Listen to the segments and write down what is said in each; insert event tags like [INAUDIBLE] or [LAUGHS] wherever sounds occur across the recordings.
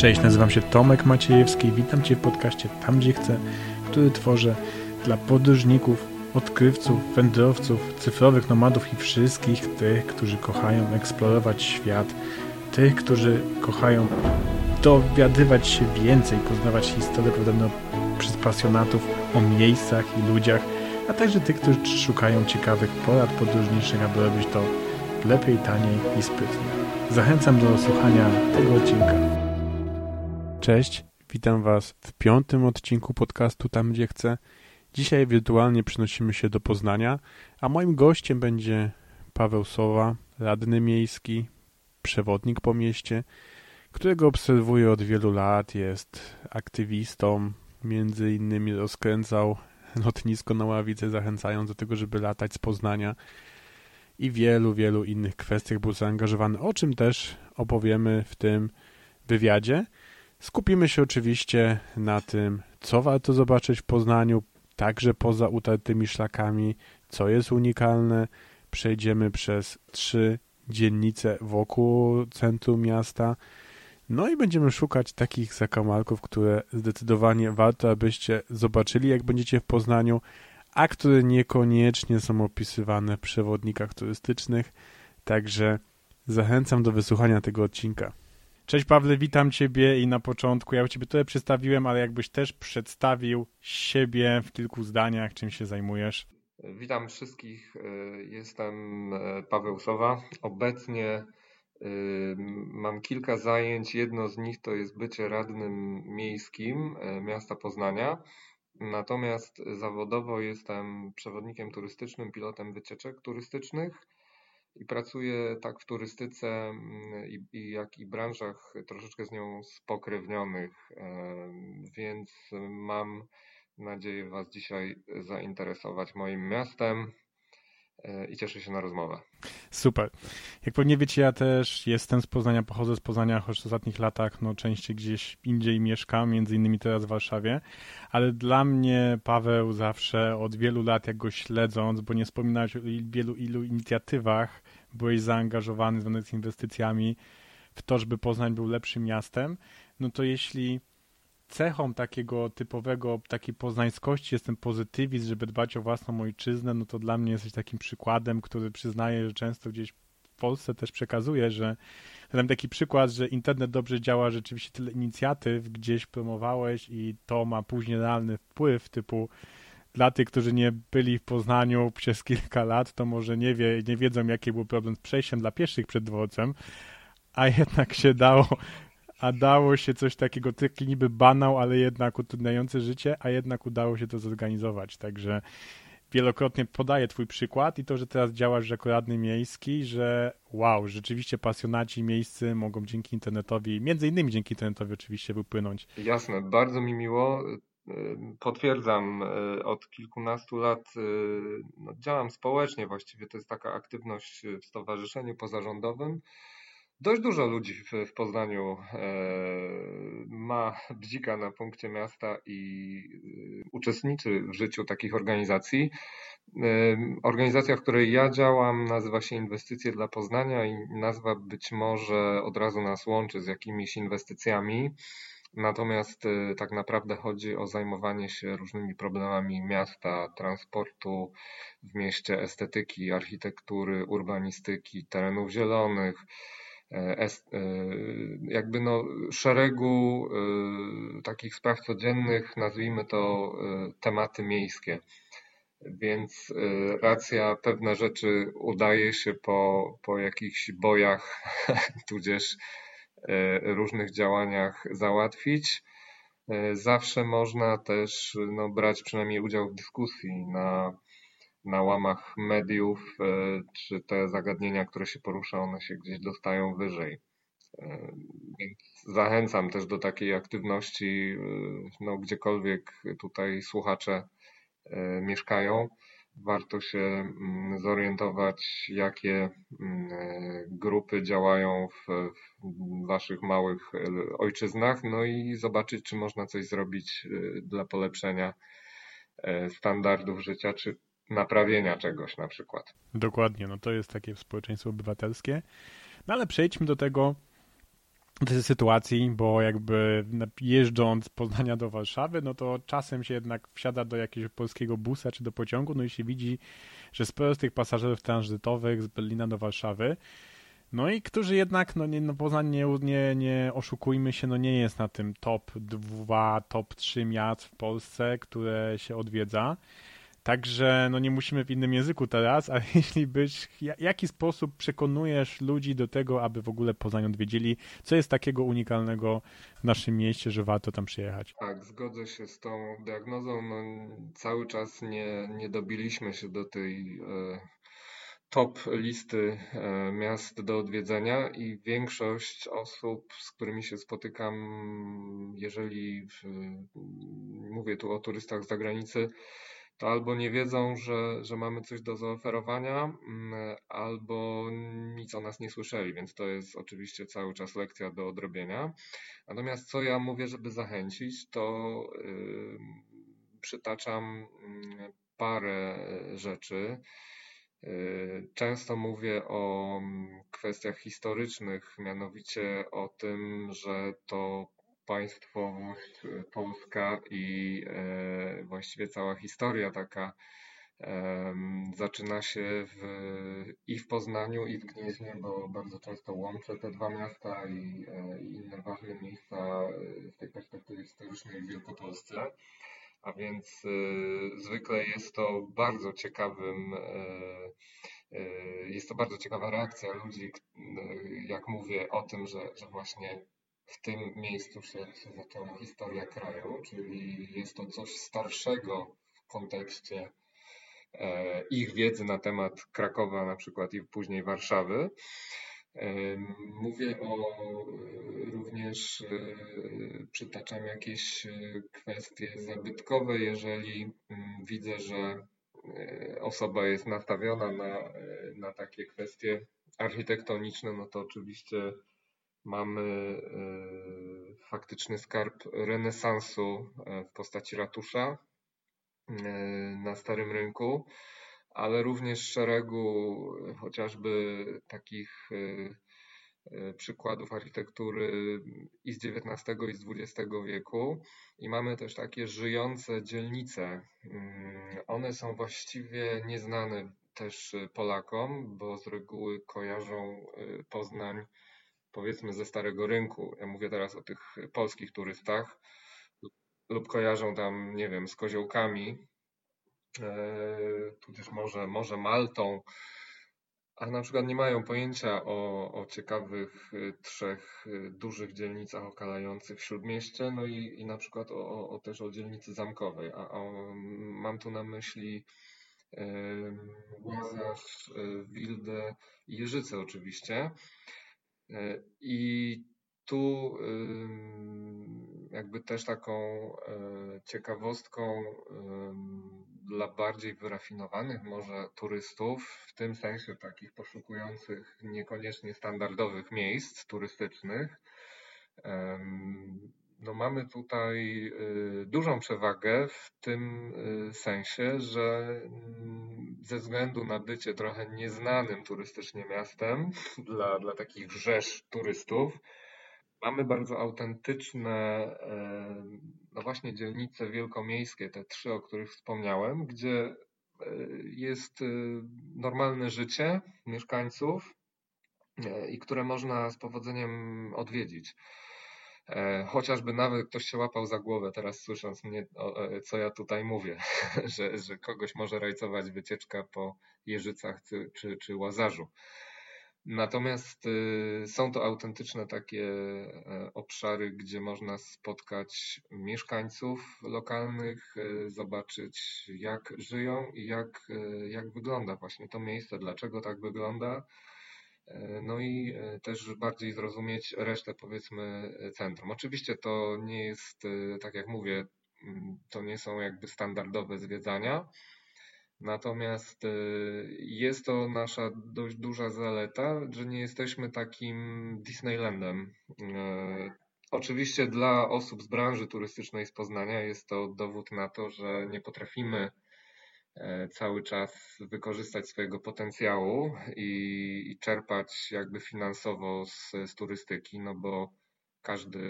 Cześć, nazywam się Tomek Maciejewski. Witam Cię w podcaście Tam Gdzie Chcę, który tworzę dla podróżników, odkrywców, wędrowców, cyfrowych nomadów i wszystkich tych, którzy kochają eksplorować świat, tych, którzy kochają dowiadywać się więcej, poznawać historię podobno przez pasjonatów o miejscach i ludziach, a także tych, którzy szukają ciekawych porad podróżniczych, aby robić to lepiej, taniej i sprytnie. Zachęcam do słuchania tego odcinka. Cześć, witam Was w piątym odcinku podcastu Tam Gdzie Chcę. Dzisiaj wirtualnie przynosimy się do Poznania, a moim gościem będzie Paweł Sowa, radny miejski, przewodnik po mieście, którego obserwuję od wielu lat. Jest aktywistą, między innymi rozkręcał lotnisko na Ławicy, zachęcając do tego, żeby latać z Poznania i wielu, wielu innych kwestiach był zaangażowany, o czym też opowiemy w tym wywiadzie. Skupimy się oczywiście na tym, co warto zobaczyć w Poznaniu, także poza utartymi szlakami, co jest unikalne. Przejdziemy przez trzy dzielnice wokół centrum miasta. No i będziemy szukać takich zakamarków, które zdecydowanie warto, abyście zobaczyli, jak będziecie w Poznaniu, a które niekoniecznie są opisywane w przewodnikach turystycznych. Także zachęcam do wysłuchania tego odcinka. Cześć Pawle, witam Ciebie i na początku ja Ciebie tutaj przedstawiłem, ale jakbyś też przedstawił siebie w kilku zdaniach, czym się zajmujesz. Witam wszystkich, jestem Paweł Sowa. Obecnie mam kilka zajęć. Jedno z nich to jest bycie radnym miejskim miasta Poznania. Natomiast zawodowo jestem przewodnikiem turystycznym, pilotem wycieczek turystycznych i pracuję tak w turystyce mm, i, i, jak i branżach troszeczkę z nią spokrewnionych, więc mam nadzieję Was dzisiaj zainteresować moim miastem e, i cieszę się na rozmowę. Super. Jak pewnie wiecie, ja też jestem z Poznania, pochodzę z Poznania, choć w ostatnich latach no, częściej gdzieś indziej mieszkam, między innymi teraz w Warszawie, ale dla mnie Paweł zawsze od wielu lat, jak go śledząc, bo nie wspominałeś o wielu ilu inicjatywach, byłeś zaangażowany związany z inwestycjami w to, żeby Poznań był lepszym miastem, no to jeśli cechą takiego typowego, takiej poznańskości jest ten pozytywizm, żeby dbać o własną ojczyznę, no to dla mnie jesteś takim przykładem, który przyznaję, że często gdzieś w Polsce też przekazuje, że dam taki przykład, że internet dobrze działa, rzeczywiście tyle inicjatyw gdzieś promowałeś i to ma później realny wpływ, typu dla tych, którzy nie byli w Poznaniu przez kilka lat, to może nie, wie, nie wiedzą, jaki był problem z przejściem dla pieszych przed dworcem, a jednak się dało a dało się coś takiego, taki niby banał, ale jednak utrudniający życie, a jednak udało się to zorganizować. Także wielokrotnie podaję twój przykład i to, że teraz działasz jako radny miejski, że wow, rzeczywiście pasjonaci miejscy mogą dzięki internetowi, między innymi dzięki internetowi oczywiście wypłynąć. Jasne, bardzo mi miło. Potwierdzam, od kilkunastu lat no, działam społecznie, właściwie to jest taka aktywność w stowarzyszeniu pozarządowym. Dość dużo ludzi w, w Poznaniu e, ma bzika na punkcie miasta i e, uczestniczy w życiu takich organizacji. E, organizacja, w której ja działam, nazywa się Inwestycje dla Poznania i nazwa być może od razu nas łączy z jakimiś inwestycjami. Natomiast e, tak naprawdę chodzi o zajmowanie się różnymi problemami miasta, transportu w mieście, estetyki, architektury, urbanistyki, terenów zielonych E, e, jakby no szeregu e, takich spraw codziennych, nazwijmy to tematy miejskie. Więc racja pewne rzeczy udaje się po, po jakichś bojach, [LAUGHS] tudzież różnych działaniach załatwić. Zawsze można też no, brać przynajmniej udział w dyskusji na na łamach mediów, e, czy te zagadnienia, które się porusza, one się gdzieś dostają wyżej. E, więc zachęcam też do takiej aktywności, e, no, gdziekolwiek tutaj słuchacze mieszkają. Warto się mm, zorientować, jakie mm, grupy działają w, w Waszych małych ojczyznach, no i zobaczyć, czy można coś zrobić dla polepszenia standardów życia, czy naprawienia czegoś na przykład. Dokładnie, no to jest takie społeczeństwo obywatelskie. No ale przejdźmy do tego, tej sytuacji, bo jakby jeżdżąc z Poznania do Warszawy, no to czasem się jednak wsiada do jakiegoś polskiego busa czy do pociągu, no i się widzi, że sporo z tych pasażerów tranzytowych z Berlina do Warszawy, no i którzy jednak, no, nie, no Poznań nie, nie, nie oszukujmy się, no nie jest na tym top 2, top 3 miast w Polsce, które się odwiedza. Także no nie musimy w innym języku teraz, ale [LAUGHS] jeśli byś, w jaki sposób przekonujesz ludzi do tego, aby w ogóle Poznań odwiedzili? Co jest takiego unikalnego w naszym mieście, że warto tam przyjechać? Tak, zgodzę się z tą diagnozą. No, cały czas nie, nie dobiliśmy się do tej e, top listy e, miast do odwiedzenia i większość osób, z którymi się spotykam, jeżeli w, mówię tu o turystach z zagranicy, to albo nie wiedzą, że, że mamy coś do zaoferowania, mm, albo nic o nas nie słyszeli, więc to jest oczywiście cały czas lekcja do odrobienia. Natomiast co ja mówię, żeby zachęcić, to yy, przytaczam mm, parę rzeczy. Yy, często mówię o mm, kwestiach historycznych, mianowicie o tym, że to państwowość e, polska i e, właściwie cała historia taka zaczyna się w, i w Poznaniu, i w Gnieźnie, bo bardzo często łączę te dwa miasta i, e, i inne ważne miejsca z tej perspektywy historycznej w Wielkopolsce. A więc zwykle jest to bardzo ciekawym, jest to bardzo ciekawa reakcja ludzi, jak mówię o tym, że, że właśnie w tym miejscu się, się zaczęła historia kraju, czyli jest to coś starszego w kontekście e, ich wiedzy na temat Krakowa na przykład i później Warszawy. E, mówię o również e, przytaczam jakieś kwestie zabytkowe, jeżeli mm, widzę, że osoba jest nastawiona na, na takie kwestie architektoniczne, no to oczywiście Mamy e, faktyczny skarb renesansu e, w postaci ratusza e, na Starym Rynku, ale również szeregu chociażby takich przykładów architektury i z XIX i z XX wieku. I mamy też takie żyjące dzielnice. Mm, one są właściwie nieznane też Polakom, bo z reguły kojarzą Poznań powiedzmy ze Starego Rynku. Ja mówię teraz o tych polskich turystach lub kojarzą tam, nie wiem, z koziołkami, e, tudzież może, może Maltą, a na przykład nie mają pojęcia o, o ciekawych e, trzech e, dużych dzielnicach okalających Śródmieście, no i, i na przykład o, o, też o dzielnicy zamkowej. A, mam tu na myśli Łazarz, Wildę i Jeżyce oczywiście. E, I tu jakby też taką e, ciekawostką dla bardziej wyrafinowanych może turystów, w tym sensie takich poszukujących niekoniecznie standardowych miejsc turystycznych, no mamy tutaj y, dużą przewagę w tym y, sensie, że mm, ze względu na bycie trochę nieznanym turystycznie miastem [LAUGHS] dla, dla takich rzesz turystów, mamy bardzo autentyczne, no właśnie dzielnice wielkomiejskie, te trzy, o których wspomniałem, gdzie y, jest normalne życie mieszkańców i które można z powodzeniem odwiedzić. E, chociażby nawet ktoś się łapał za głowę teraz słysząc mnie, e, co ja tutaj mówię, [LAUGHS] że, że kogoś może rajcować wycieczka po Jeżycach czy, czy, czy Łazarzu. Natomiast y, są to autentyczne takie e, obszary, gdzie można spotkać mieszkańców lokalnych, zobaczyć jak żyją i jak, jak wygląda właśnie to miejsce, dlaczego tak wygląda no i e, też bardziej zrozumieć resztę, powiedzmy, centrum. Oczywiście to nie jest, e, tak jak mówię, mm, to nie są jakby standardowe zwiedzania, natomiast jest to nasza dość duża zaleta, że nie jesteśmy takim Disneylandem. Oczywiście dla osób z branży turystycznej z Poznania jest to dowód na to, że nie potrafimy E, cały czas wykorzystać swojego potencjału i, i czerpać jakby finansowo z, z turystyki, no bo każdy,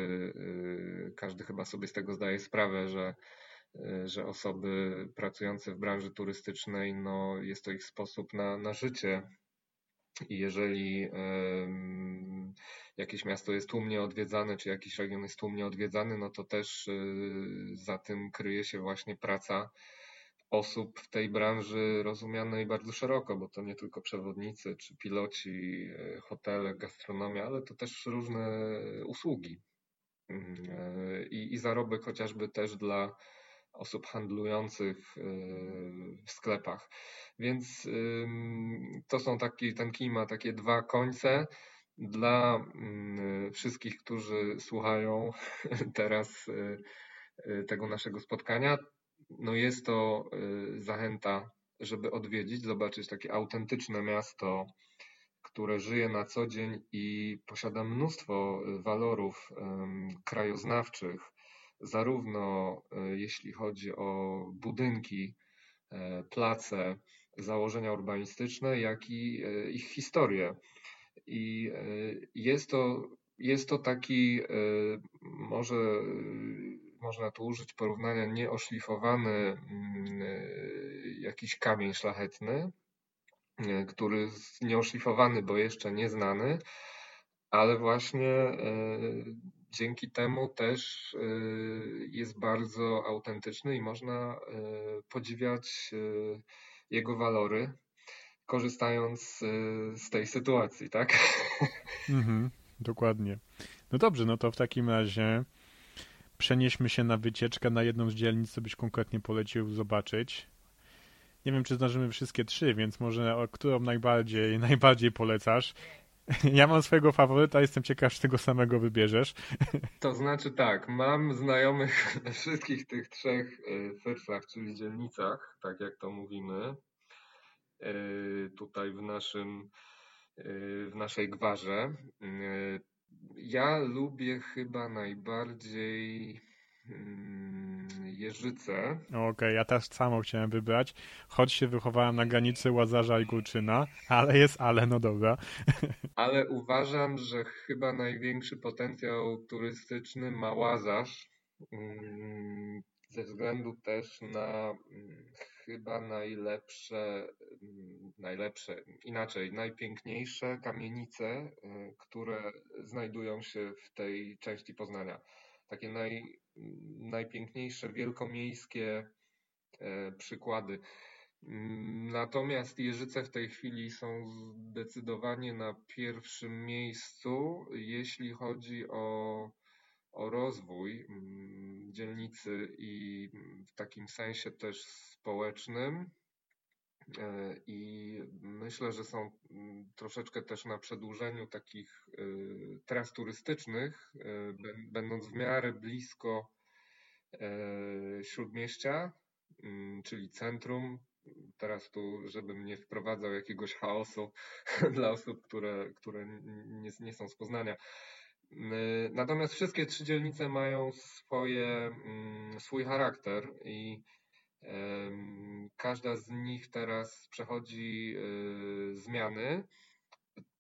każdy chyba sobie z tego zdaje sprawę, że, że osoby pracujące w branży turystycznej, no jest to ich sposób na, na życie. I jeżeli jakieś miasto jest tłumnie odwiedzane, czy jakiś region jest tłumnie odwiedzany, no to też za tym kryje się właśnie praca osób w tej branży rozumianej bardzo szeroko, bo to nie tylko przewodnicy czy piloci, e, hotele, gastronomia, ale to też różne usługi. Mm, e, I, i zarobek chociażby też dla osób handlujących e, w sklepach. Więc to są taki, ten kij ma takie dwa końce. Dla mm, wszystkich, którzy słuchają [LAUGHS] teraz tego naszego spotkania, no jest to y, zachęta, żeby odwiedzić, zobaczyć takie autentyczne miasto, które żyje na co dzień i posiada mnóstwo y, walorów krajoznawczych, zarówno y, jeśli chodzi o budynki, place, założenia urbanistyczne, jak i ich historię. I jest to, jest to taki może można tu użyć porównania nieoszlifowany mm, e, jakiś kamień szlachetny, e, który nieoszlifowany, bo jeszcze nieznany, ale właśnie e, dzięki temu też jest bardzo autentyczny i można podziwiać jego walory, korzystając z tej sytuacji, tak? Mhm, dokładnie. No dobrze, no to w takim razie przenieśmy się na wycieczkę na jedną z dzielnic, co byś konkretnie polecił zobaczyć. Nie wiem, czy zdążymy wszystkie trzy, więc może o którą najbardziej, [LAUGHS] najbardziej polecasz. Ja mam swojego faworyta, jestem ciekaw, czy tego samego wybierzesz. To znaczy tak, mam znajomych [LAUGHS] we wszystkich tych trzech y, czyli dzielnicach, tak jak to mówimy, y, tutaj w naszym y, w naszej gwarze. Ja lubię chyba najbardziej mm, Jeżyce. Okej, okay, ja też samo chciałem wybrać, choć się wychowałem na granicy Łazarza i Górczyna, ale jest ale, no dobra. [LAUGHS] Ale uważam, że chyba największy potencjał turystyczny ma Łazarz, mm, ze względu też na mm, chyba najlepsze, najlepsze, inaczej, najpiękniejsze kamienice, y, które znajdują się w tej części Poznania. Takie naj, najpiękniejsze wielkomiejskie e, przykłady. Natomiast Jeżyce w tej chwili są zdecydowanie na pierwszym miejscu, jeśli chodzi o o rozwój mm, dzielnicy i w takim sensie też społecznym. E, I myślę, że są mm, troszeczkę też na przedłużeniu takich e, tras turystycznych, e, będąc w miarę blisko śródmieścia, mm, czyli centrum. Teraz tu, żebym nie wprowadzał jakiegoś chaosu [LAUGHS] dla osób, które, które nie, nie są z Poznania. Natomiast wszystkie trzy dzielnice mają swoje, mm, swój charakter i każda z nich teraz przechodzi y, zmiany,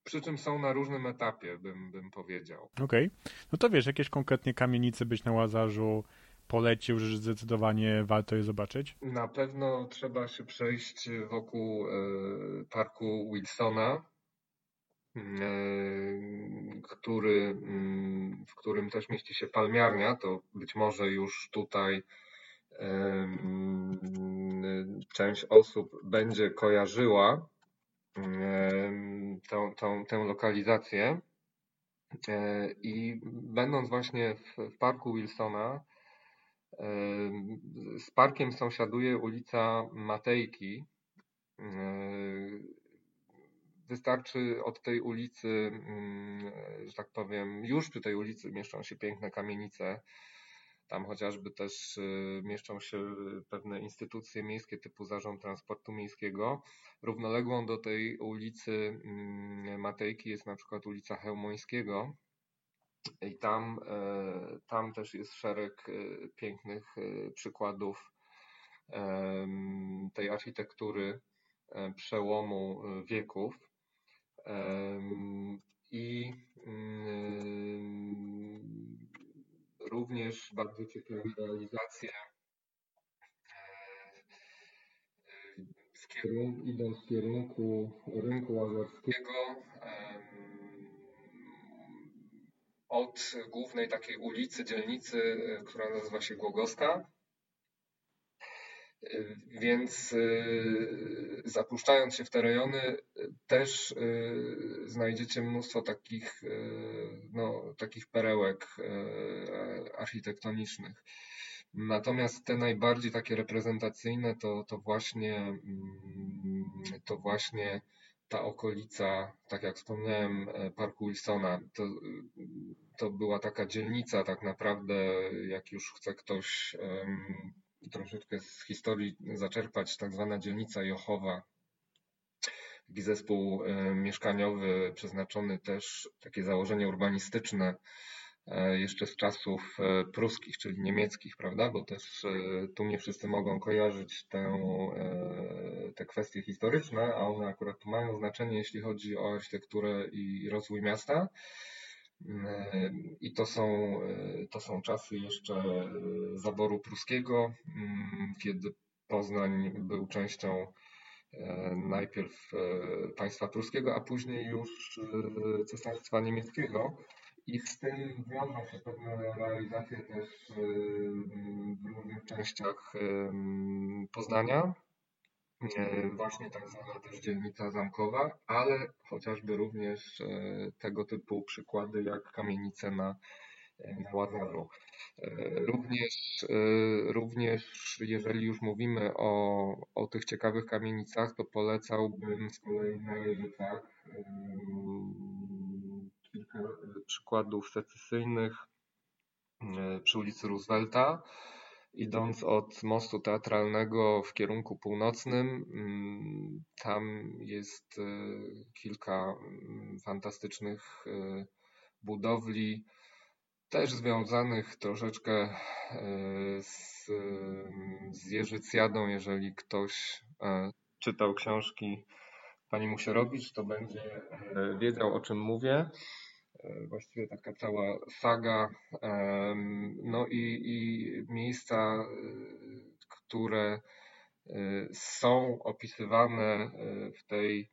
przy czym są na różnym etapie, bym, bym powiedział. Okej. Okay. No to wiesz, jakieś konkretnie kamienice byś na Łazarzu polecił, że zdecydowanie warto je zobaczyć? Na pewno trzeba się przejść wokół y, parku Wilsona, który, mm, w którym też mieści się palmiarnia, to być może już tutaj e, mm, część osób będzie kojarzyła e, tą, tą, tę lokalizację. I będąc właśnie w, w parku Wilsona, z parkiem sąsiaduje ulica Matejki, Wystarczy od tej ulicy, mm, że tak powiem, już przy tej ulicy mieszczą się piękne kamienice. Tam chociażby też y, mieszczą się pewne instytucje miejskie typu Zarząd Transportu Miejskiego. Równoległą do tej ulicy mm, Matejki jest na przykład ulica Chełmońskiego. I tam, e, tam też jest szereg e, pięknych e, przykładów tej architektury przełomu wieków. I również bardzo ciekawe realizacje w kierunku, idąc w kierunku rynku łazarskiego od głównej takiej ulicy, dzielnicy, która nazywa się Głogowska. Więc y, zapuszczając się w te rejony, też y, znajdziecie mnóstwo takich, y, no, takich perełek architektonicznych. Natomiast te najbardziej takie reprezentacyjne to, to właśnie mm, to właśnie ta okolica, tak jak wspomniałem, Parku Wilsona, to, to była taka dzielnica tak naprawdę, jak już chce ktoś troszeczkę z historii zaczerpać, tak zwana dzielnica Jochowa, taki zespół e, mieszkaniowy przeznaczony też, takie założenie urbanistyczne, e, jeszcze z czasów e, pruskich, czyli niemieckich, prawda? Bo też tu nie wszyscy mogą kojarzyć tę, te kwestie historyczne, a one akurat tu mają znaczenie, jeśli chodzi o architekturę i rozwój miasta. I to są, to są czasy jeszcze e, zaboru pruskiego, mm, kiedy Poznań był częścią e, najpierw e, państwa pruskiego, a później już cesarstwa niemieckiego. I z tym wiążą się pewne realizacje też w różnych częściach Poznania. E, właśnie tak zwana też dzielnica zamkowa, ale chociażby również e, tego typu przykłady jak kamienice na, e, na Łazarzu. Również, również jeżeli już mówimy o, o tych ciekawych kamienicach, to polecałbym z kolei na Jeżycach kilka przykładów secesyjnych przy ulicy Roosevelta idąc od mostu teatralnego w kierunku północnym, mm, tam jest e, kilka mm, fantastycznych e, budowli, też związanych troszeczkę e, z, z Jeżycjadą. Jeżeli ktoś czytał książki pani Musierowicz, to będzie wiedział o czym mówię. E, właściwie taka cała saga, no i, i miejsca, e, które e, są opisywane w tej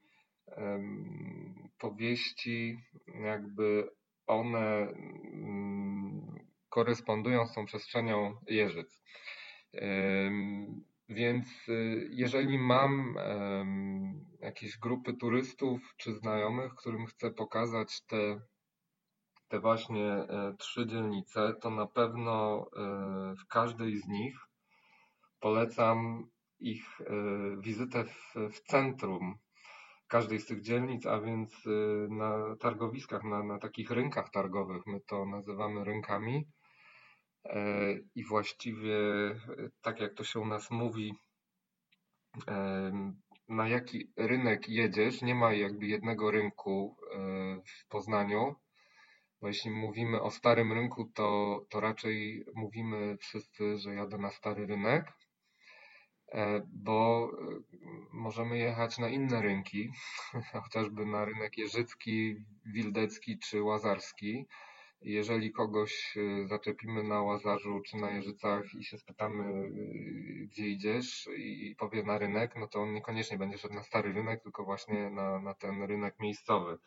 powieści, jakby one mm, korespondują z tą przestrzenią Jeżyc. Więc jeżeli mam jakieś grupy turystów czy znajomych, którym chcę pokazać te te właśnie e, trzy dzielnice, to na pewno e, w każdej z nich polecam ich e, wizytę w, w centrum każdej z tych dzielnic, a więc na targowiskach, na, na takich rynkach targowych, my to nazywamy rynkami. I właściwie, tak jak to się u nas mówi, na jaki rynek jedziesz, nie ma jakby jednego rynku w Poznaniu, bo jeśli mówimy o starym rynku, to, to raczej mówimy wszyscy, że jadę na stary rynek, e, bo e, możemy jechać na inne rynki, [LAUGHS] chociażby na rynek jeżycki, wildecki czy łazarski. Jeżeli kogoś e, zaczepimy na Łazarzu czy na Jeżycach i się spytamy, gdzie idziesz i powie na rynek, no to on niekoniecznie będzie szedł na stary rynek, tylko właśnie na, na ten rynek miejscowy.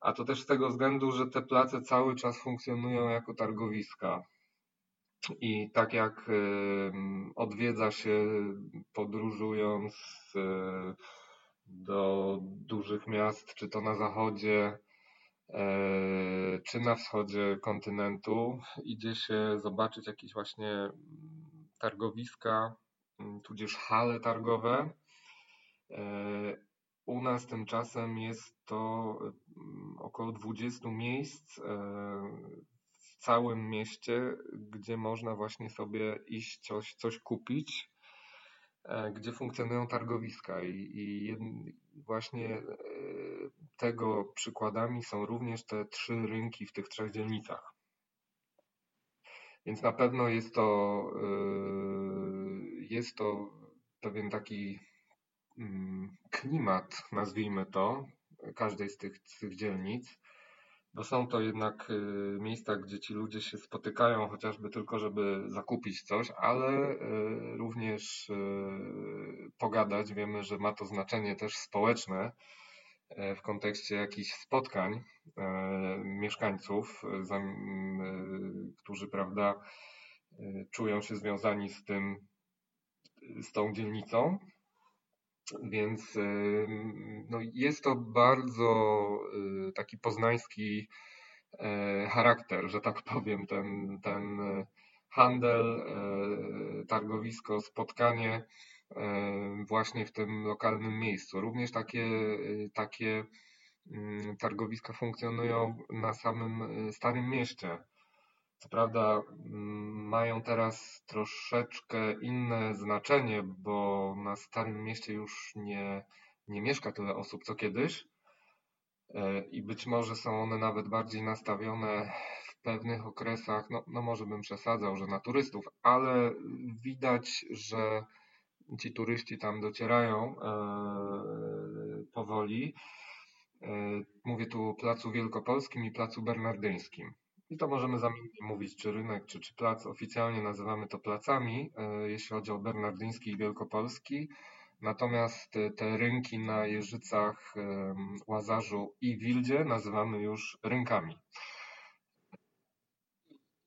A to też z tego względu, że te place cały czas funkcjonują jako targowiska. I tak jak odwiedza się podróżując y, do dużych miast, czy to na zachodzie, e, czy na wschodzie kontynentu, idzie się zobaczyć jakieś właśnie targowiska, tudzież hale targowe. U nas tymczasem jest to mm, około 20 miejsc e, w całym mieście, gdzie można właśnie sobie iść coś, coś kupić, e, gdzie funkcjonują targowiska i, i właśnie e, tego przykładami są również te trzy rynki w tych trzech dzielnicach. Więc na pewno jest to, jest to pewien taki klimat, nazwijmy to, każdej z tych, tych dzielnic, bo są to jednak y, miejsca, gdzie ci ludzie się spotykają chociażby tylko, żeby zakupić coś, ale y, również y, pogadać. Wiemy, że ma to znaczenie też społeczne w kontekście jakichś spotkań mieszkańców, którzy prawda, czują się związani z tym, z tą dzielnicą. Więc no jest to bardzo taki poznański e, charakter, że tak powiem, ten, ten handel, targowisko, spotkanie właśnie w tym lokalnym miejscu. Również takie, takie mm, targowiska funkcjonują na samym Starym Mieście. Co prawda mm, mają teraz troszeczkę inne znaczenie, bo na Starym Mieście już nie, nie mieszka tyle osób co kiedyś e, i być może są one nawet bardziej nastawione w pewnych okresach, no, no może bym przesadzał, że na turystów, ale widać, że ci turyści tam docierają e, powoli. E, mówię tu o Placu Wielkopolskim i Placu Bernardyńskim. I to możemy zamiennie mówić, czy rynek, czy, czy plac. Oficjalnie nazywamy to placami, e, jeśli chodzi o Bernardyński i Wielkopolski. Natomiast te rynki na Jeżycach, Łazarzu i Wildzie nazywamy już rynkami.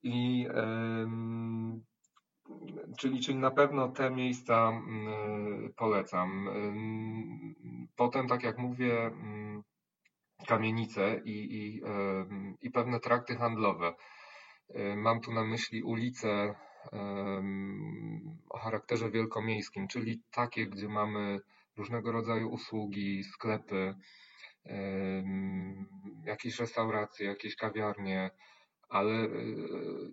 I czyli, czyli na pewno te miejsca polecam. Potem, tak jak mówię, kamienice i, i, i pewne trakty handlowe. Mam tu na myśli ulice o charakterze wielkomiejskim, czyli takie, gdzie mamy różnego rodzaju usługi, sklepy, jakieś restauracje, jakieś kawiarnie, ale e,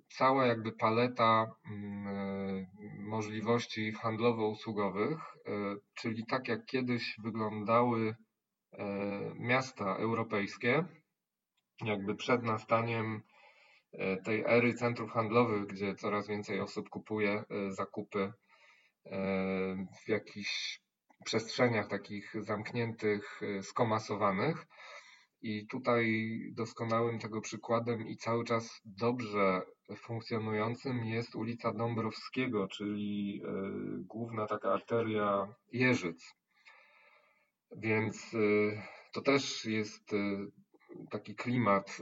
cała jakby paleta mm, możliwości handlowo-usługowych, e, czyli tak jak kiedyś wyglądały E, miasta europejskie, jakby przed nastaniem e, tej ery centrów handlowych, gdzie coraz więcej osób kupuje e, zakupy w jakichś przestrzeniach takich zamkniętych, skomasowanych. I tutaj doskonałym tego przykładem i cały czas dobrze funkcjonującym jest ulica Dąbrowskiego, czyli główna taka arteria Jeżyc. Więc y, to też jest y, taki klimat,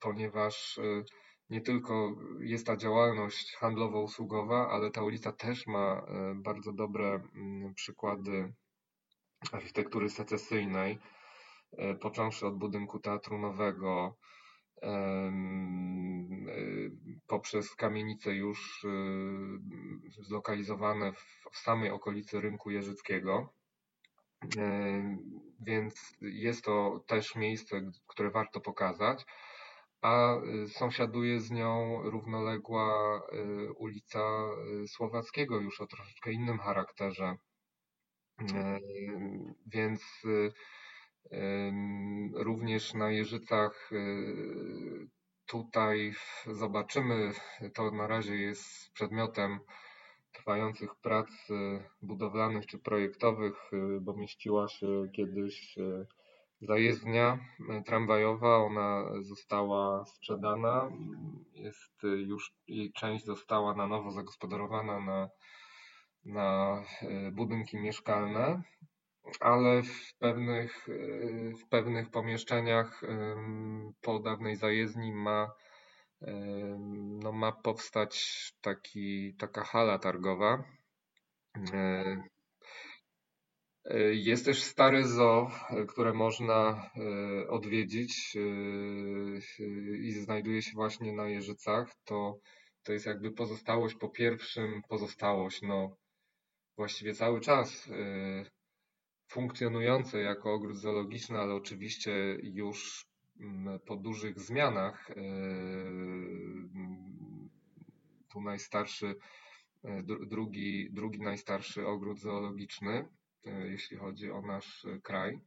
ponieważ y, nie tylko jest ta działalność handlowo-usługowa, ale ta ulica też ma bardzo dobre mm, przykłady architektury secesyjnej, począwszy od budynku Teatru Nowego, poprzez kamienice już zlokalizowane w samej okolicy rynku jeżyckiego. Więc jest to też miejsce, które warto pokazać, a y, sąsiaduje z nią równoległa y, ulica y, Słowackiego już o troszeczkę innym charakterze. Więc Również na Jeżycach y, tutaj zobaczymy, to na razie jest przedmiotem trwających prac y, budowlanych czy projektowych, y, bo mieściła się kiedyś zajezdnia tramwajowa, ona została sprzedana, jest już jej część została na nowo zagospodarowana na, na budynki mieszkalne ale w pewnych, w pewnych pomieszczeniach po dawnej zajezdni ma, no ma powstać taki, taka hala targowa. E, jest też stare zoo, które można e, odwiedzić e, i znajduje się właśnie na Jeżycach. To, to jest jakby pozostałość po pierwszym, pozostałość, no właściwie cały czas funkcjonujące jako ogród zoologiczny, ale oczywiście już mm, po dużych zmianach. E, mm, tu najstarszy, e, drugi, drugi najstarszy ogród zoologiczny, e, jeśli chodzi o nasz kraj.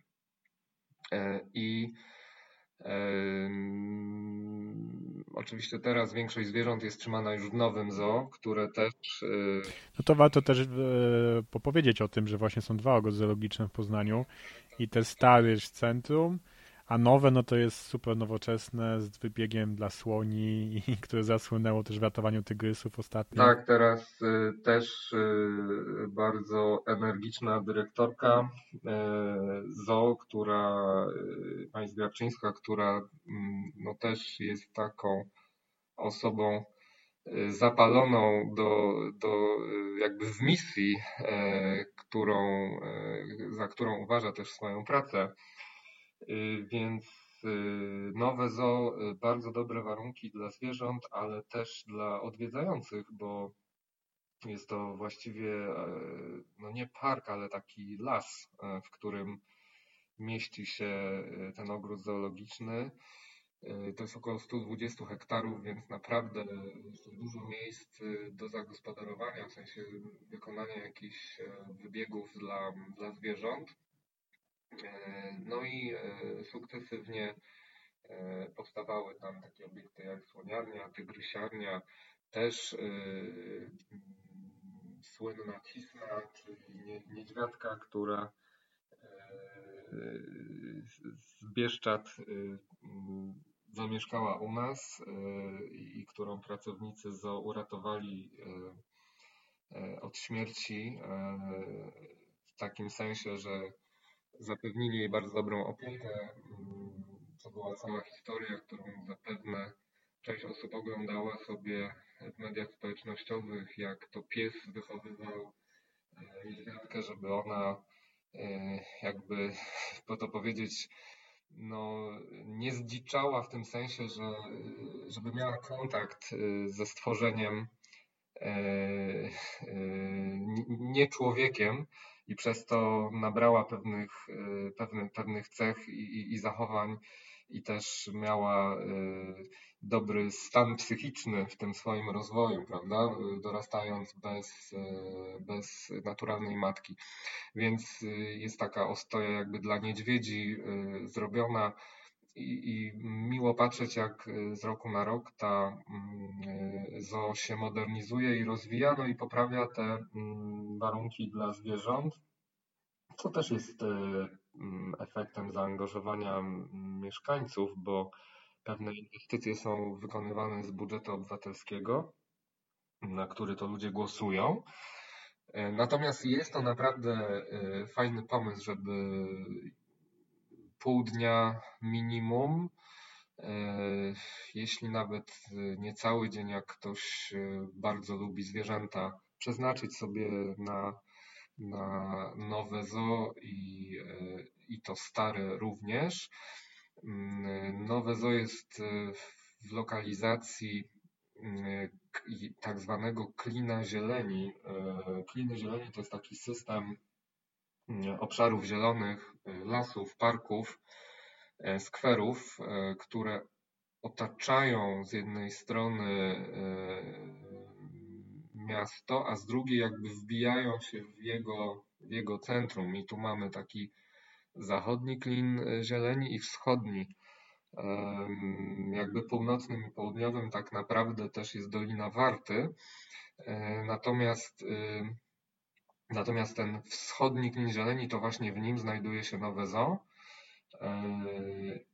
I Oczywiście teraz większość zwierząt jest trzymana już w nowym zoo, które też. Y, no to warto też e, popowiedzieć o tym, że właśnie są dwa ogrody zoologiczne w Poznaniu i te stary w centrum, A nowe, no to jest super nowoczesne, z wybiegiem dla słoni, i, [LAUGHS] które zasłynęło też w ratowaniu tygrysów ostatnio. Tak, teraz y, też y, bardzo energiczna dyrektorka y, ZOO, która, y, pani Zgrabczyńska, która mm, no też jest taką osobą y, zapaloną do, do y, jakby w misji, e, którą, za którą uważa też swoją pracę. Y, więc nowe zoo, bardzo dobre warunki dla zwierząt, ale też dla odwiedzających, bo jest to właściwie e, no nie park, ale taki las, w którym mieści się ten ogród zoologiczny. E, to jest około 120 hektarów, więc naprawdę jest to dużo miejsc e, do zagospodarowania, w sensie wykonania jakichś e, wybiegów dla, dla zwierząt. No i sukcesywnie powstawały tam takie obiekty jak słoniarnia, tygrysiarnia, też słynna cisna, czyli niedźwiadka, która z Bieszczad zamieszkała u nas e, i którą pracownicy uratowali e, e, od śmierci w takim sensie, że zapewnili jej bardzo dobrą opiekę. To była cała historia, którą zapewne część osób oglądała sobie w mediach społecznościowych, jak to pies wychowywał niedźwiadkę, żeby ona jakby, [LAUGHS] po to powiedzieć, no, nie zdziczała w tym sensie, że żeby miała kontakt y, ze stworzeniem e, e, nie człowiekiem i przez to nabrała pewnych, e, pewnych, pewnych cech i, i zachowań i też miała dobry stan psychiczny w tym swoim rozwoju, prawda? Dorastając bez, bez naturalnej matki. Więc jest taka ostoja jakby dla niedźwiedzi zrobiona i, i miło patrzeć, jak z roku na rok ta zoo się modernizuje i rozwija, no i poprawia te warunki dla zwierząt, co też jest efektem zaangażowania mieszkańców, bo Pewne inwestycje są wykonywane z budżetu obywatelskiego, na który to ludzie głosują. Natomiast jest to naprawdę fajny pomysł, żeby pół dnia minimum, e, jeśli nawet nie cały dzień, jak ktoś bardzo lubi zwierzęta, przeznaczyć sobie na, na nowe zoo i, i to stare również. Mm, nowe zoo jest e, w lokalizacji mm, tak zwanego klina zieleni. E, kliny zieleni to jest taki system obszarów zielonych, e, lasów, parków, skwerów, które otaczają z jednej strony miasto, a z drugiej jakby wbijają się w jego, w jego centrum. I tu mamy taki zachodni klin zieleni i wschodni. Jakby północnym i południowym tak naprawdę też jest Dolina Warty. E, natomiast, y, natomiast ten wschodni klin zieleni to właśnie w nim znajduje się nowe zoo e,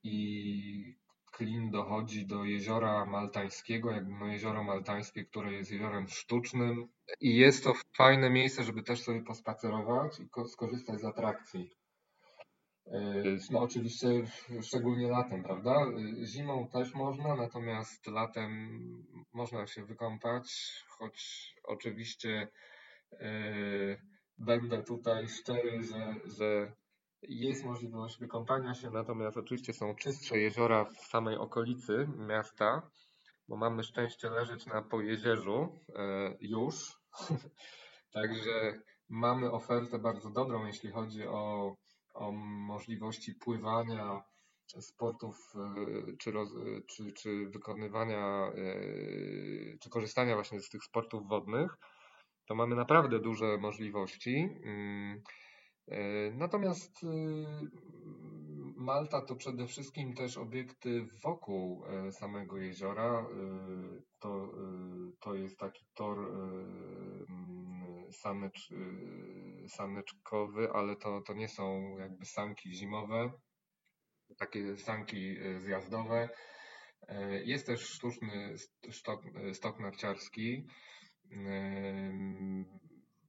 i klin dochodzi do jeziora maltańskiego, jakby no jezioro maltańskie, które jest jeziorem sztucznym i jest to fajne miejsce, żeby też sobie pospacerować i skorzystać z atrakcji. Yy, no oczywiście szczególnie latem, prawda? Zimą też można, natomiast latem można się wykąpać, choć oczywiście będę tutaj szczery, że, że jest możliwość wykąpania się, natomiast oczywiście są czystsze jeziora w samej okolicy miasta, bo mamy szczęście leżeć na Pojezierzu już. [LAUGHS] Także mamy ofertę bardzo dobrą, jeśli chodzi o o możliwości pływania, sportów e, czy, roz, czy, czy wykonywania, czy korzystania właśnie z tych sportów wodnych, to mamy naprawdę duże możliwości. Mm, e, natomiast Malta to przede wszystkim też obiekty wokół samego jeziora. To, to jest taki tor samycz, y, samyczkowy, ale to, to nie są jakby samki zimowe, takie sanki zjazdowe. Jest też sztuczny stok, stok narciarski.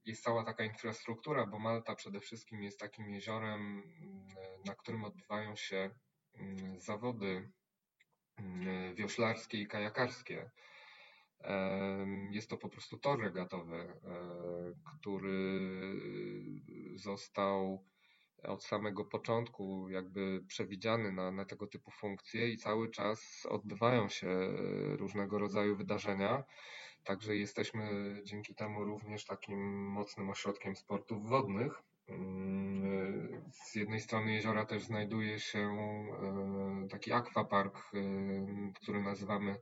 Jest cała taka infrastruktura, bo Malta przede wszystkim jest takim jeziorem, na którym odbywają się zawody wioślarskie i kajakarskie. Jest to po prostu tor regatowy, e, który został od samego początku jakby przewidziany na, na tego typu funkcje i cały czas odbywają się różnego rodzaju wydarzenia. Także jesteśmy dzięki temu również takim mocnym ośrodkiem sportów wodnych. Z jednej strony jeziora też znajduje się e, taki akwapark, e, który nazywamy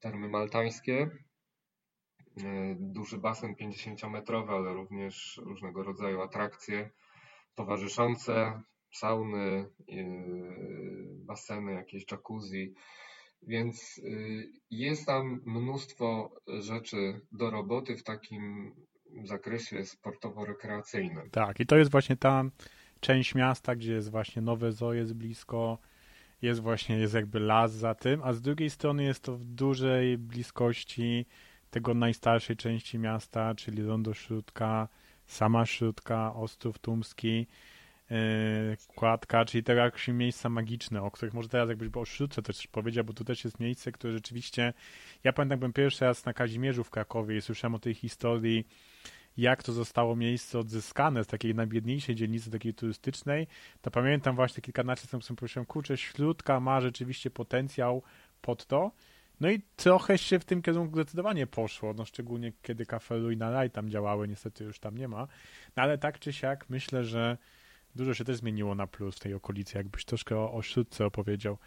Termy Maltańskie. E, duży basen 50-metrowy, ale również różnego rodzaju atrakcje towarzyszące, sauny, baseny, jakieś jacuzzi. Więc jest tam mnóstwo rzeczy do roboty w takim zakresie sportowo-rekreacyjnym. Tak, i to jest właśnie ta część miasta, gdzie jest właśnie nowe zoo, jest blisko, jest właśnie, jest jakby las za tym, a z drugiej strony jest to w dużej bliskości tego najstarszej części miasta, czyli Rondo Śródka, sama Śródka, Ostrów Tumski, Kładka, czyli te jakieś miejsca magiczne, o których może teraz jakbyś o Śródce też powiedział, bo tu też jest miejsce, które rzeczywiście, ja pamiętam, byłem pierwszy raz na Kazimierzu w Krakowie i słyszałem o tej historii jak to zostało miejsce odzyskane z takiej najbiedniejszej dzielnicy, takiej turystycznej, to pamiętam właśnie kilkanaście lat temu pomyślałem, kurczę, Śródka ma rzeczywiście potencjał pod to. No i trochę się w tym kierunku zdecydowanie poszło, no szczególnie kiedy Cafe Louis na Raj tam działały, niestety już tam nie ma. No ale tak czy siak myślę, że dużo się też zmieniło na plus w tej okolicy, jakbyś troszkę o, o Śródce opowiedział.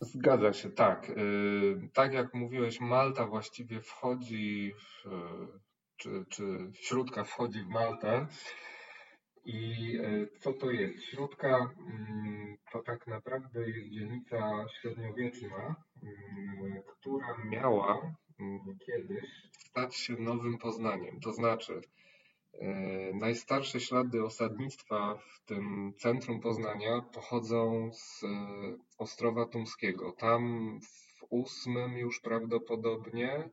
Zgadza się, tak. Yy, tak jak mówiłeś, Malta właściwie wchodzi w, czy, czy śródka wchodzi w Maltę. I e, co to jest? Śródka mm, to tak naprawdę jest dzielnica średniowieczna, mm, która miała mm, kiedyś stać się nowym Poznaniem. To znaczy, najstarsze ślady osadnictwa w tym centrum Poznania pochodzą z e, Ostrowa Tumskiego. Tam w ósmym już prawdopodobnie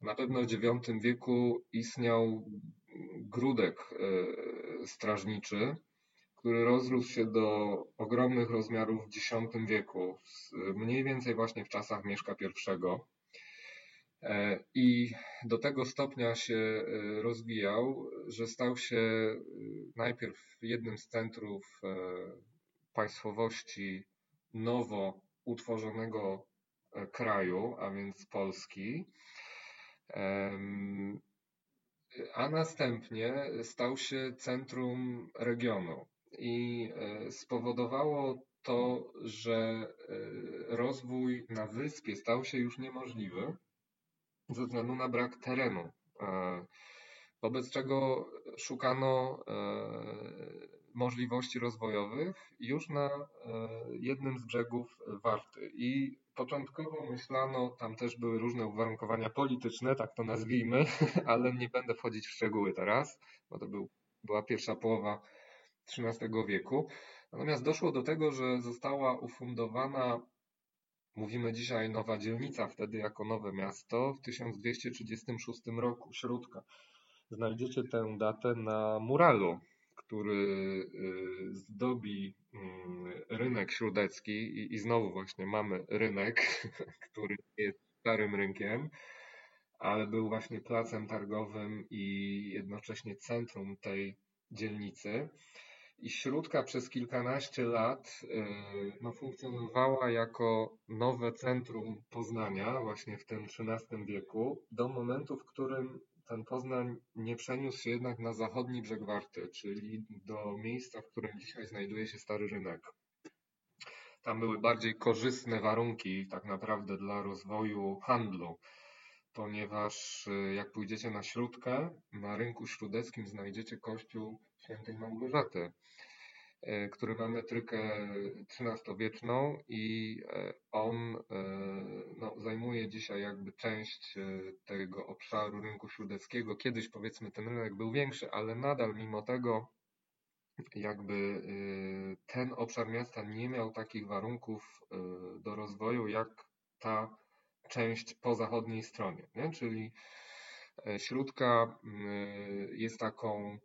na pewno w IX wieku istniał grudek e, strażniczy, który rozrósł się do ogromnych rozmiarów w X wieku, mniej więcej właśnie w czasach Mieszka I. E, I do tego stopnia się e, rozwijał, że stał się najpierw jednym z centrów państwowości nowo utworzonego kraju, a więc Polski, a następnie stał się centrum regionu. I e, spowodowało to, że e, rozwój na wyspie stał się już niemożliwy ze względu na brak terenu, e, wobec czego szukano możliwości rozwojowych już na jednym z brzegów Warty. I Początkowo myślano, tam też były różne uwarunkowania polityczne, tak to nazwijmy, [LAUGHS] ale nie będę wchodzić w szczegóły teraz, bo to był, była pierwsza połowa XIII wieku. Natomiast doszło do tego, że została ufundowana, mówimy dzisiaj nowa dzielnica, wtedy jako nowe miasto, w 1236 roku, Śródka. Znajdziecie tę datę na muralu który y, zdobi mm, rynek śródecki i, i znowu właśnie mamy rynek, [LAUGHS] który jest starym rynkiem, ale był właśnie placem targowym i jednocześnie centrum tej dzielnicy. I Śródka przez kilkanaście lat y, no, funkcjonowała jako nowe centrum Poznania właśnie w tym XIII wieku, do momentu, w którym ten Poznań nie przeniósł się jednak na zachodni brzeg Warty, czyli do miejsca, w którym dzisiaj znajduje się Stary Rynek. Tam były bardziej korzystne warunki tak naprawdę dla rozwoju handlu, ponieważ y, jak pójdziecie na Śródkę, na rynku śródeckim znajdziecie kościół świętej Małgorzaty. E, który ma metrykę XIII-wieczną i e, on e, no, zajmuje dzisiaj jakby część tego obszaru rynku śródeckiego. Kiedyś powiedzmy ten rynek był większy, ale nadal mimo tego jakby ten obszar miasta nie miał takich warunków do rozwoju, jak ta część po zachodniej stronie. Nie? Czyli Śródka jest taką,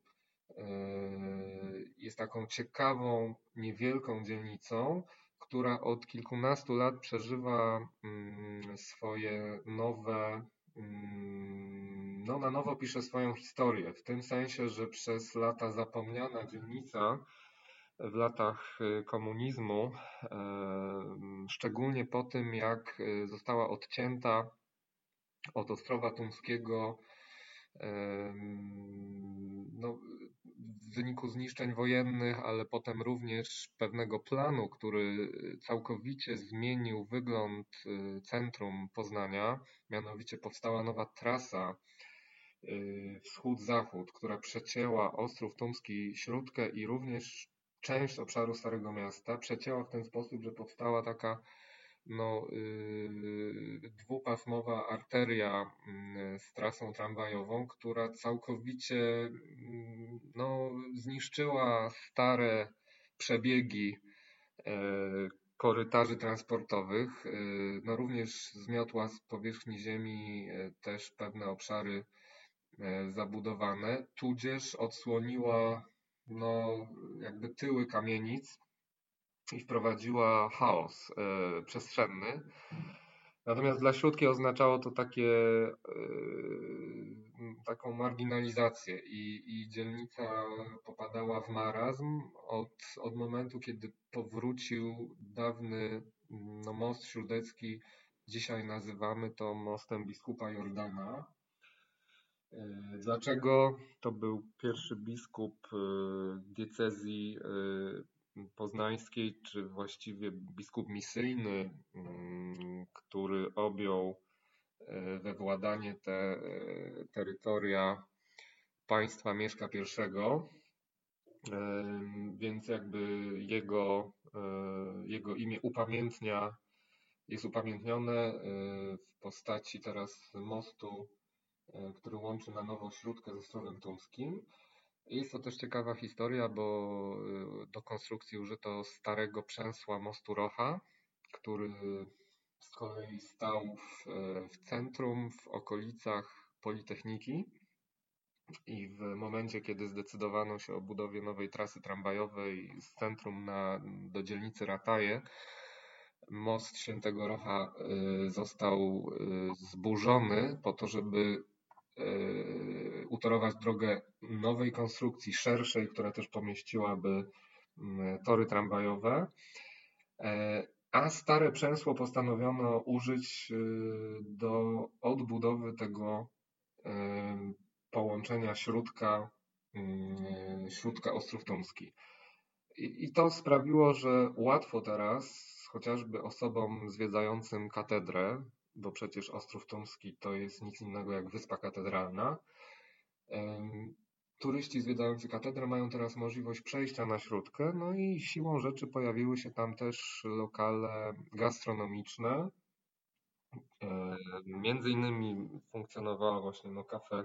jest taką ciekawą, niewielką dzielnicą, która od kilkunastu lat przeżywa mm, swoje nowe Mm, no, na nowo pisze swoją historię. W tym sensie, że przez lata zapomniana dzielnica w latach y, komunizmu, szczególnie po tym, jak y, została odcięta od Ostrowa Tumskiego no, w wyniku zniszczeń wojennych, ale potem również pewnego planu, który całkowicie zmienił wygląd y, centrum Poznania. Mianowicie powstała nowa trasa y, wschód-zachód, która przecięła Ostrów Tumski Śródkę i również część obszaru Starego Miasta. Przecięła w ten sposób, że powstała taka no, yy, dwupasmowa arteria yy, z trasą tramwajową, która całkowicie yy, no, zniszczyła stare przebiegi korytarzy transportowych. No, również zmiotła z powierzchni ziemi też pewne obszary zabudowane, tudzież odsłoniła no, jakby tyły kamienic i wprowadziła chaos e, przestrzenny. Natomiast dla Śródki oznaczało to takie, e, taką marginalizację i, i dzielnica popadała w marazm od, od momentu, kiedy powrócił dawny no, most śródecki. Dzisiaj nazywamy to mostem biskupa Jordana. E, dlaczego? To był pierwszy biskup diecezji poznańskiej, czy właściwie biskup misyjny, mm, który objął e, we władanie te e, terytoria państwa Mieszka I. E, więc jakby jego, jego imię upamiętnia, jest upamiętnione w postaci teraz mostu, który łączy na nowo Śródkę ze Strowem Tumskim. Jest to też ciekawa historia, bo y, do konstrukcji użyto starego przęsła mostu Rocha, który z kolei stał w, w centrum, w okolicach Politechniki. I w momencie, kiedy zdecydowano się o budowie nowej trasy tramwajowej z centrum na, do dzielnicy Rataje, most Świętego Rocha y, został y, zburzony po to, żeby utorować drogę nowej konstrukcji, szerszej, która też pomieściłaby mm, tory tramwajowe. E, a stare przęsło postanowiono użyć e, do odbudowy tego połączenia śródka, mm, śródka Ostrów Tomski. I to sprawiło, że łatwo teraz, chociażby osobom zwiedzającym katedrę, bo przecież Ostrów Tumski to jest nic innego jak wyspa katedralna. Turyści zwiedzający katedrę mają teraz możliwość przejścia na śródkę, no i siłą rzeczy pojawiły się tam też lokale gastronomiczne. Między innymi funkcjonowała właśnie no, kafe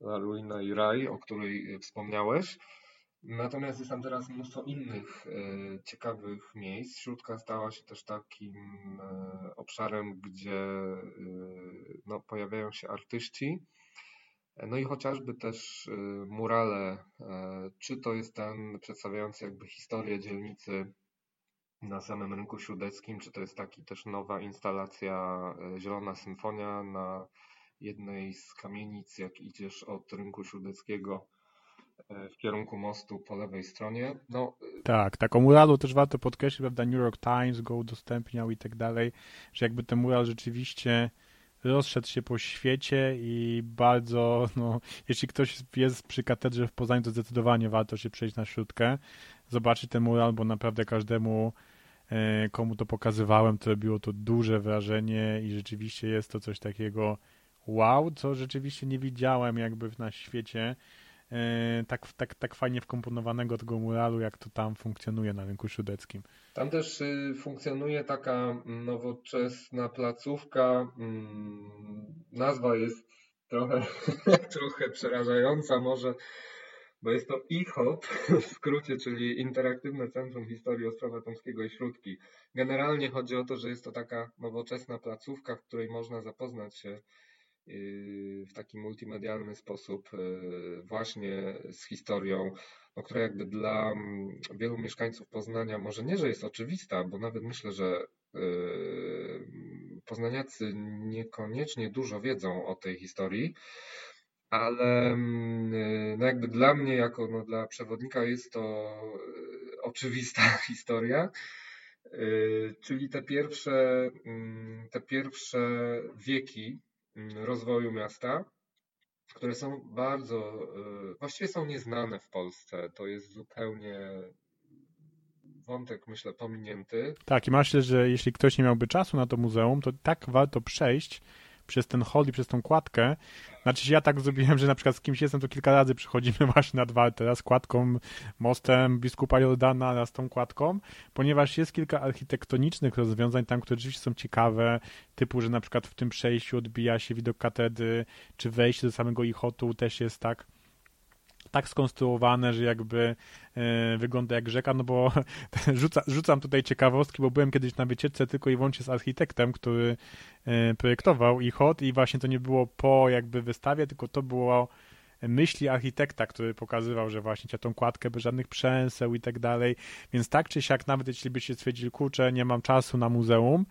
La Ruina i Raj, o której wspomniałeś. Natomiast jest tam teraz mnóstwo innych e, ciekawych miejsc. Śródka stała się też takim e, obszarem, gdzie e, no, pojawiają się artyści. No i chociażby też murale, czy to jest ten przedstawiający jakby historię dzielnicy na samym rynku śródeckim, czy to jest taki też nowa instalacja Zielona Symfonia na jednej z kamienic, jak idziesz od rynku śródeckiego w kierunku mostu po lewej stronie. No, tak, taką muralu też warto podkreślić, prawda, New York Times go udostępniał i tak dalej, że jakby ten mural rzeczywiście rozszedł się po świecie i bardzo, no, jeśli ktoś jest przy katedrze w Poznaniu, to zdecydowanie warto się przejść na śródkę, zobaczyć ten mural, bo naprawdę każdemu e, komu to pokazywałem, to robiło to duże wrażenie i rzeczywiście jest to coś takiego wow, co rzeczywiście nie widziałem jakby na świecie E, tak, tak, tak fajnie wkomponowanego tego muralu, jak to tam funkcjonuje na rynku szudeckim. Tam też y, funkcjonuje taka nowoczesna placówka. Mm, nazwa jest trochę, [LAUGHS] trochę przerażająca może. bo jest to IHOT w skrócie, czyli Interaktywne Centrum Historii Ostrowa Tomskiego i Śródki. Generalnie chodzi o to, że jest to taka nowoczesna placówka, w której można zapoznać się w taki multimedialny sposób yy, właśnie z historią, no, która jakby dla mm, wielu mieszkańców Poznania może nie, że jest oczywista, bo nawet myślę, że yy, poznaniacy niekoniecznie dużo wiedzą o tej historii, ale mm, no jakby dla mnie, jako no dla przewodnika, jest to oczywista [LAUGHS] historia. Czyli te pierwsze, mm, te pierwsze wieki rozwoju miasta, które są bardzo, właściwie są nieznane w Polsce. To jest zupełnie wątek, myślę, pominięty. Tak, i myślę, że jeśli ktoś nie miałby czasu na to muzeum, to tak warto przejść przez ten hol i przez tą kładkę. Znaczy ja tak zrobiłem, że na przykład z kimś jestem, to kilka razy przychodzimy [LAUGHS] właśnie nad Wartę, raz kładką, mostem biskupa Jordana, raz tą kładką, ponieważ jest kilka architektonicznych rozwiązań tam, które rzeczywiście są ciekawe, typu, że na przykład w tym przejściu odbija się widok katedry, czy wejście do samego Ichotu też jest tak tak skonstruowane, że jakby e, wygląda jak rzeka, no bo [LAUGHS] rzuca, rzucam tutaj ciekawostki, bo byłem kiedyś na wycieczce tylko i wyłącznie z architektem, który e, projektował IHOT i właśnie to nie było po jakby wystawie, tylko to było myśli architekta, który pokazywał, że właśnie chciał tą kładkę bez żadnych przęseł i tak dalej, więc tak czy siak, nawet jeśli byście stwierdzili, kurczę, nie mam czasu na muzeum,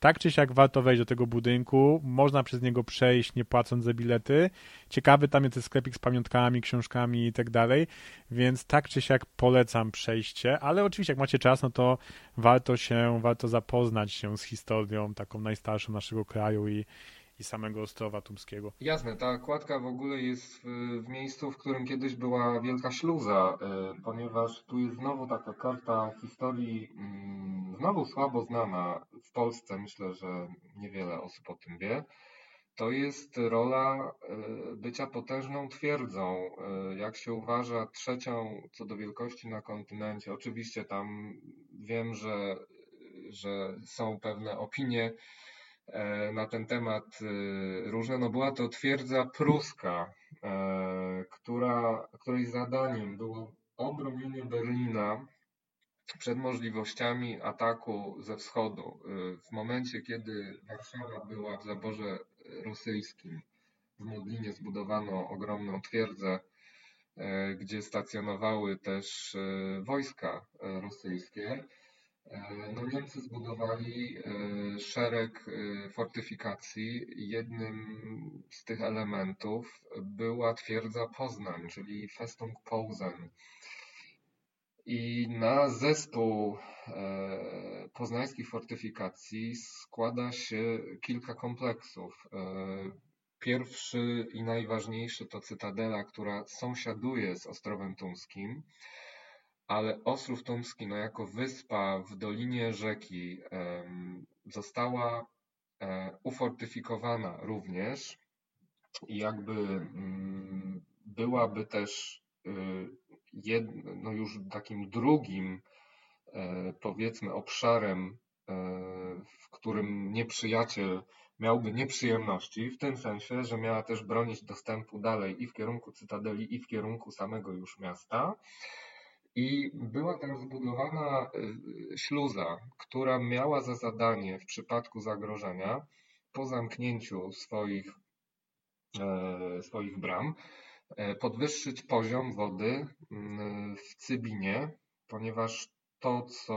tak czy siak warto wejść do tego budynku, można przez niego przejść nie płacąc za bilety. Ciekawy tam jest sklepik z pamiątkami, książkami i tak dalej, więc tak czy siak polecam przejście, ale oczywiście jak macie czas, no to warto się, warto zapoznać się z historią taką najstarszą naszego kraju i, i samego Ostrowa Tumskiego. Jasne, ta kładka w ogóle jest w, miejscu, w którym kiedyś była wielka śluza, y, ponieważ tu jest znowu taka karta historii, y, znowu słabo znana w Polsce, myślę, że niewiele osób o tym wie. To jest rola y, bycia potężną twierdzą, jak się uważa trzecią co do wielkości na kontynencie. Oczywiście tam wiem, że, że są pewne opinie, E, na ten temat e, różne. No była to twierdza pruska, e, która, której zadaniem było obronienie Berlina przed możliwościami ataku ze wschodu. W momencie, kiedy Warszawa była w zaborze rosyjskim, w Modlinie zbudowano ogromną twierdzę, gdzie stacjonowały też wojska rosyjskie. E, no Niemcy zbudowali e, szereg e, fortyfikacji. Jednym z tych elementów była twierdza Poznań, czyli Festung Posen. I na zespół poznańskich fortyfikacji składa się kilka kompleksów. Pierwszy i najważniejszy to Cytadela, która sąsiaduje z Ostrowem Tumskim ale Ostrów Tumski, no jako wyspa w dolinie rzeki, została e, ufortyfikowana również i jakby mm, byłaby też y, no już takim drugim, e, powiedzmy, obszarem, e, w którym nieprzyjaciel miałby nieprzyjemności, w tym sensie, że miała też bronić dostępu dalej i w kierunku Cytadeli, i w kierunku samego już miasta. I była tam zbudowana y, śluza, która miała za zadanie w przypadku zagrożenia po zamknięciu swoich, e, swoich bram e, podwyższyć poziom wody mm, w Cybinie, ponieważ to, co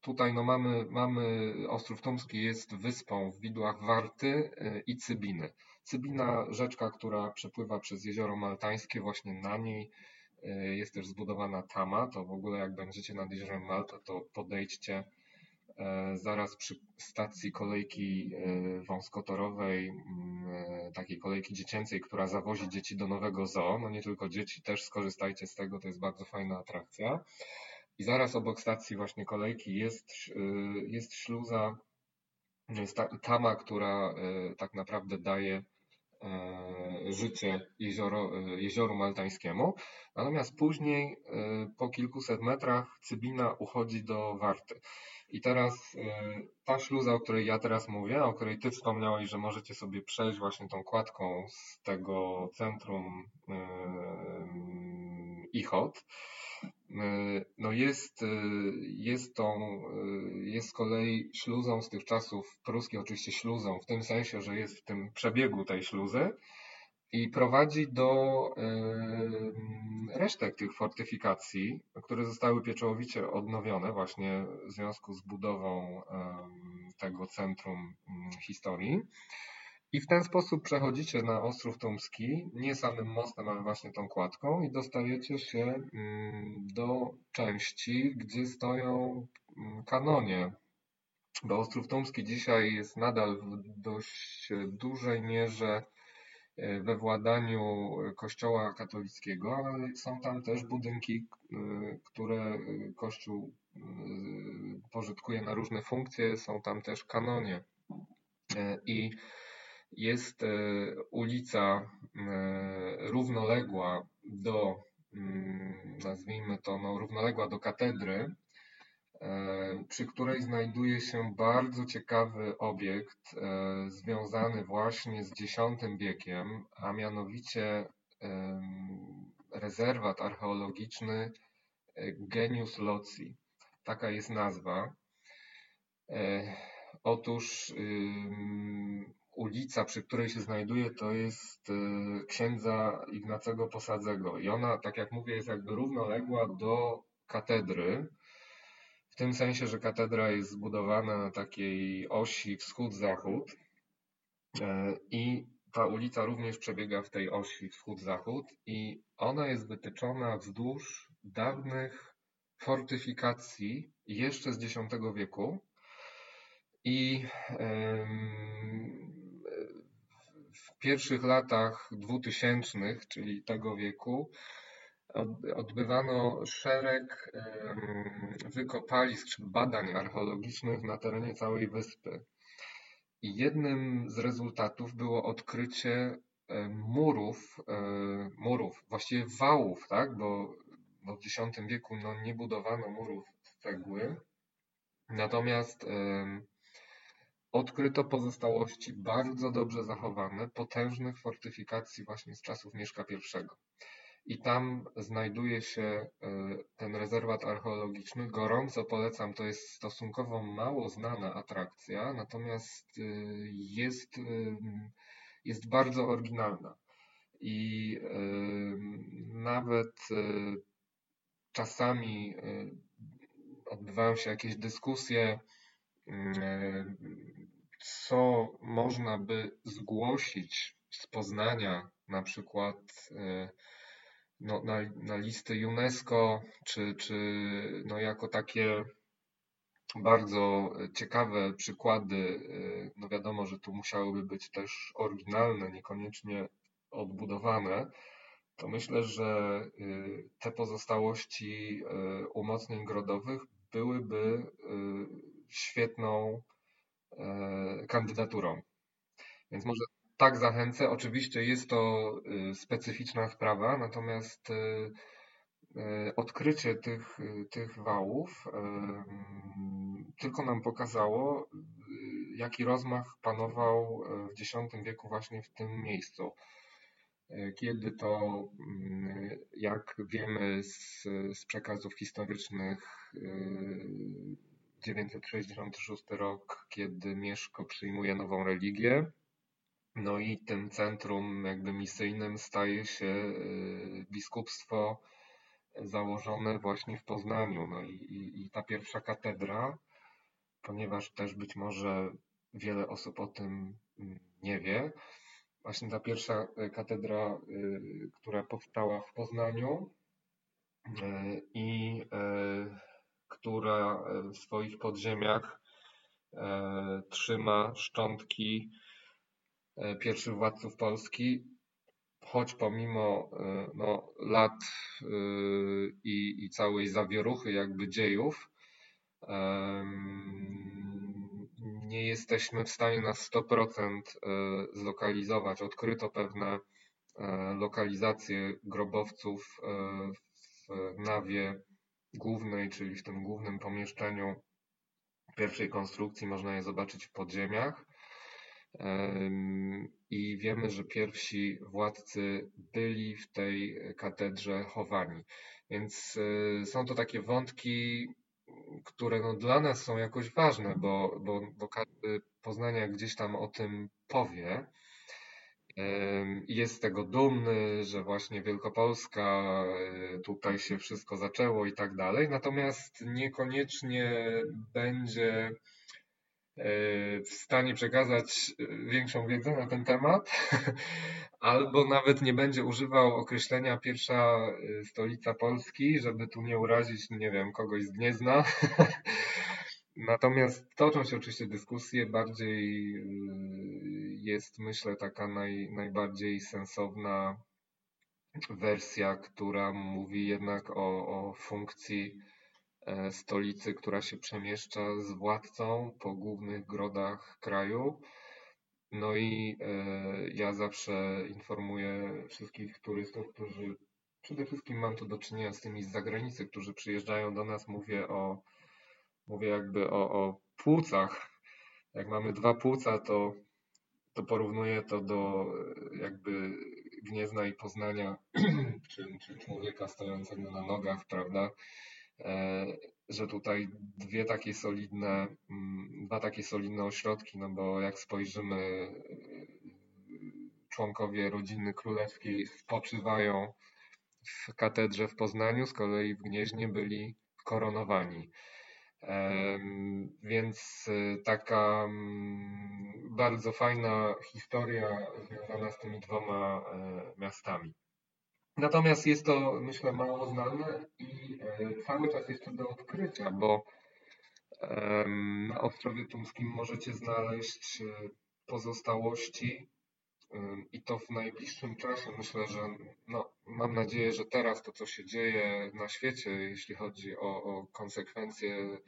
tutaj no mamy, mamy Ostrów Tumski jest wyspą w widłach Warty e, i Cybiny. Cybina, rzeczka, która przepływa przez jezioro Maltańskie, właśnie na niej E, jest też zbudowana Tama, to w ogóle jak będziecie nad jeziorem Malta, to podejdźcie e, zaraz przy stacji kolejki e, wąskotorowej, takiej kolejki dziecięcej, która zawozi dzieci do nowego zoo. No nie tylko dzieci, też skorzystajcie z tego, to jest bardzo fajna atrakcja. I zaraz obok stacji właśnie kolejki jest, jest śluza, jest tama, która tak naprawdę daje życie jezioro, e, jezioru maltańskiemu. Natomiast później, e, po kilkuset metrach, Cybina uchodzi do Warty. I teraz ta śluza, o której ja teraz mówię, o której Ty wspomniałeś, że możecie sobie przejść właśnie tą kładką z tego centrum Ichot. No jest, jest tą, jest z kolei śluzą z tych czasów pruskich, oczywiście śluzą, w tym sensie, że jest w tym przebiegu tej śluzy i prowadzi do resztek tych fortyfikacji, które zostały pieczołowicie odnowione właśnie w związku z budową tego centrum historii. I w ten sposób przechodzicie na Ostrów Tumski, nie samym mostem, ale właśnie tą kładką i dostajecie się do części, gdzie stoją kanonie. Bo Ostrów Tumski dzisiaj jest nadal w dość dużej mierze E, we władaniu Kościoła katolickiego, ale są tam też budynki, e, które Kościół e, pożytkuje na różne funkcje, są tam też kanonie. I jest ulica równoległa do, mm, nazwijmy to, no, równoległa do katedry, E, przy której znajduje się bardzo ciekawy obiekt e, związany właśnie z X wiekiem, a mianowicie rezerwat archeologiczny e, Genius Loci. Taka jest nazwa. Otóż ulica, przy której się znajduje, to jest księdza Ignacego Posadzego. I ona, tak jak mówię, jest jakby równoległa do katedry, w tym sensie, że katedra jest zbudowana na takiej osi wschód-zachód e, i ta ulica również przebiega w tej osi wschód-zachód i ona jest wytyczona wzdłuż dawnych fortyfikacji jeszcze z X wieku. I pierwszych latach dwutysięcznych, czyli tego wieku, odbywano szereg wykopalisk czy badań archeologicznych na terenie całej wyspy. I jednym z rezultatów było odkrycie murów, murów, właściwie wałów, tak? bo, bo w X wieku no, nie budowano murów z cegły. Natomiast odkryto pozostałości bardzo dobrze zachowane, potężnych fortyfikacji właśnie z czasów Mieszka I i tam znajduje się e, ten rezerwat archeologiczny. Gorąco polecam, to jest stosunkowo mało znana atrakcja, natomiast e, jest, e, jest bardzo oryginalna. I nawet czasami odbywają się jakieś dyskusje, co można by zgłosić z Poznania, na przykład no, na, na listy UNESCO, czy, czy no jako takie bardzo ciekawe przykłady. No wiadomo, że tu musiałyby być też oryginalne, niekoniecznie odbudowane. To myślę, że y, te pozostałości umocnień grodowych byłyby świetną kandydaturą. Więc może tak, zachęcę. Oczywiście jest to y, specyficzna sprawa, natomiast y, odkrycie tych, tych wałów tylko nam pokazało, jaki rozmach panował w X wieku właśnie w tym miejscu. Kiedy to, jak wiemy z, z przekazów historycznych, 966 rok, kiedy Mieszko przyjmuje nową religię, no i tym centrum jakby misyjnym staje się y, biskupstwo założone właśnie w Poznaniu. No i, i, i ta pierwsza katedra, ponieważ też być może wiele osób o tym mm, nie wie, właśnie ta pierwsza y, katedra, y, która powstała w Poznaniu i która w swoich podziemiach trzyma szczątki E, pierwszych władców Polski, choć pomimo e, no, lat e, i, i całej zawieruchy jakby dziejów, nie jesteśmy w stanie na 100% zlokalizować. Odkryto pewne lokalizacje grobowców w nawie głównej, czyli w tym głównym pomieszczeniu pierwszej konstrukcji. Można je zobaczyć w podziemiach. I wiemy, że pierwsi władcy byli w tej katedrze chowani. Więc e, są to takie wątki, które no dla nas są jakoś ważne, bo, bo, bo każdy Poznania gdzieś tam o tym powie. Jest z tego dumny, że właśnie Wielkopolska e, tutaj się wszystko zaczęło i tak dalej, natomiast niekoniecznie będzie e, w stanie przekazać większą wiedzę na ten temat, [LAUGHS] albo nawet nie będzie używał określenia pierwsza e, stolica Polski, żeby tu nie urazić, nie wiem, kogoś z Gniezna. [LAUGHS] Natomiast toczą się oczywiście dyskusje, bardziej y, jest myślę taka naj, najbardziej sensowna wersja, która mówi jednak o, o funkcji e, stolicy, która się przemieszcza z władcą po głównych grodach kraju. No i e, ja zawsze informuję wszystkich turystów, którzy przede wszystkim mam tu do czynienia z tymi z zagranicy, którzy przyjeżdżają do nas, mówię o mówię jakby o, o płucach. Jak mamy dwa płuca, to, to porównuję to do jakby Gniezna i Poznania, [CLEARS THROAT] czy, czy człowieka stojącego na nogach, prawda? E, że tutaj dwie takie solidne, mm, dwa takie solidne ośrodki, no bo jak spojrzymy, członkowie rodziny królewskiej spoczywają w katedrze w Poznaniu, z kolei w Gnieźnie byli koronowani. Więc y, taka mm, bardzo fajna historia związana z tymi dwoma e, miastami. Natomiast jest to, myślę, mało znane i e, cały czas jeszcze do odkrycia, bo na Ostrowie Tumskim możecie znaleźć e, pozostałości i to w najbliższym czasie. Myślę, że no, mam nadzieję, że teraz to, co się dzieje na świecie, jeśli chodzi o, o konsekwencje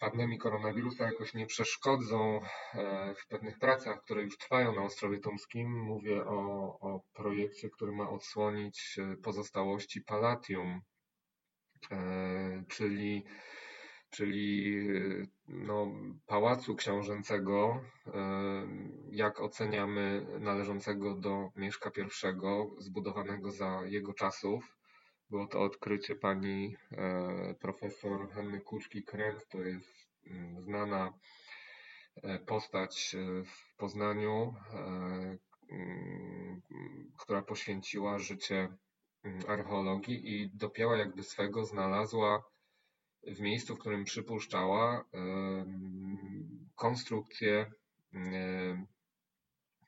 pandemii koronawirusa, jakoś nie przeszkodzą e, w pewnych pracach, które już trwają na Ostrowie Tomskim. Mówię o, o projekcie, który ma odsłonić e, pozostałości Palatium, e, czyli czyli no, pałacu książęcego, jak oceniamy należącego do Mieszka I, zbudowanego za jego czasów. Było to odkrycie pani e, profesor Henny Kuczki-Kręg, to jest mm, znana e, postać e, w Poznaniu, mm, która poświęciła życie mm, archeologii i dopięła jakby swego znalazła w miejscu, w którym przypuszczała konstrukcję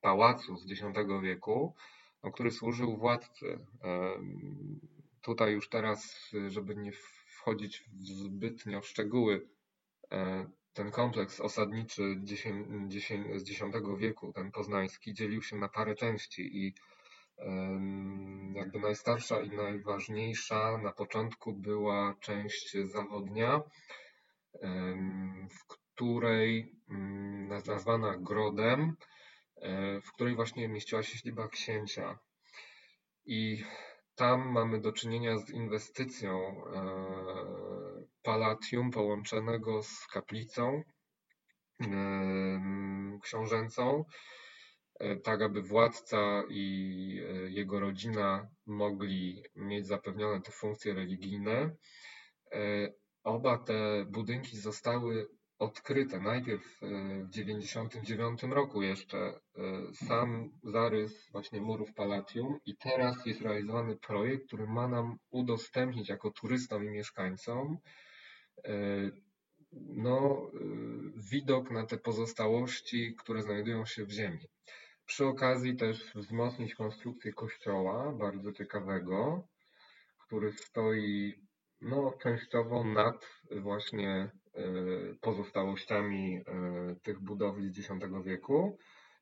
pałacu z X wieku, który służył władcy. Tutaj już teraz, żeby nie wchodzić w zbytnio szczegóły, ten kompleks osadniczy z X wieku, ten poznański, dzielił się na parę części i jakby najstarsza i najważniejsza na początku była część zachodnia, w której mm, nazwana Grodem, e, w której właśnie mieściła się siedziba księcia. I tam mamy do czynienia z inwestycją e, palatium połączonego z kaplicą książęcą, tak aby władca i e, jego rodzina mogli mieć zapewnione te funkcje religijne. E, oba te budynki zostały odkryte. Najpierw w 1999 roku jeszcze sam zarys właśnie murów Palatium i teraz jest realizowany projekt, który ma nam udostępnić jako turystom i mieszkańcom no, widok na te pozostałości, które znajdują się w ziemi. Przy okazji też wzmocnić konstrukcję kościoła, bardzo ciekawego, który stoi no, częściowo nad właśnie e, pozostałościami e, tych budowli z X wieku,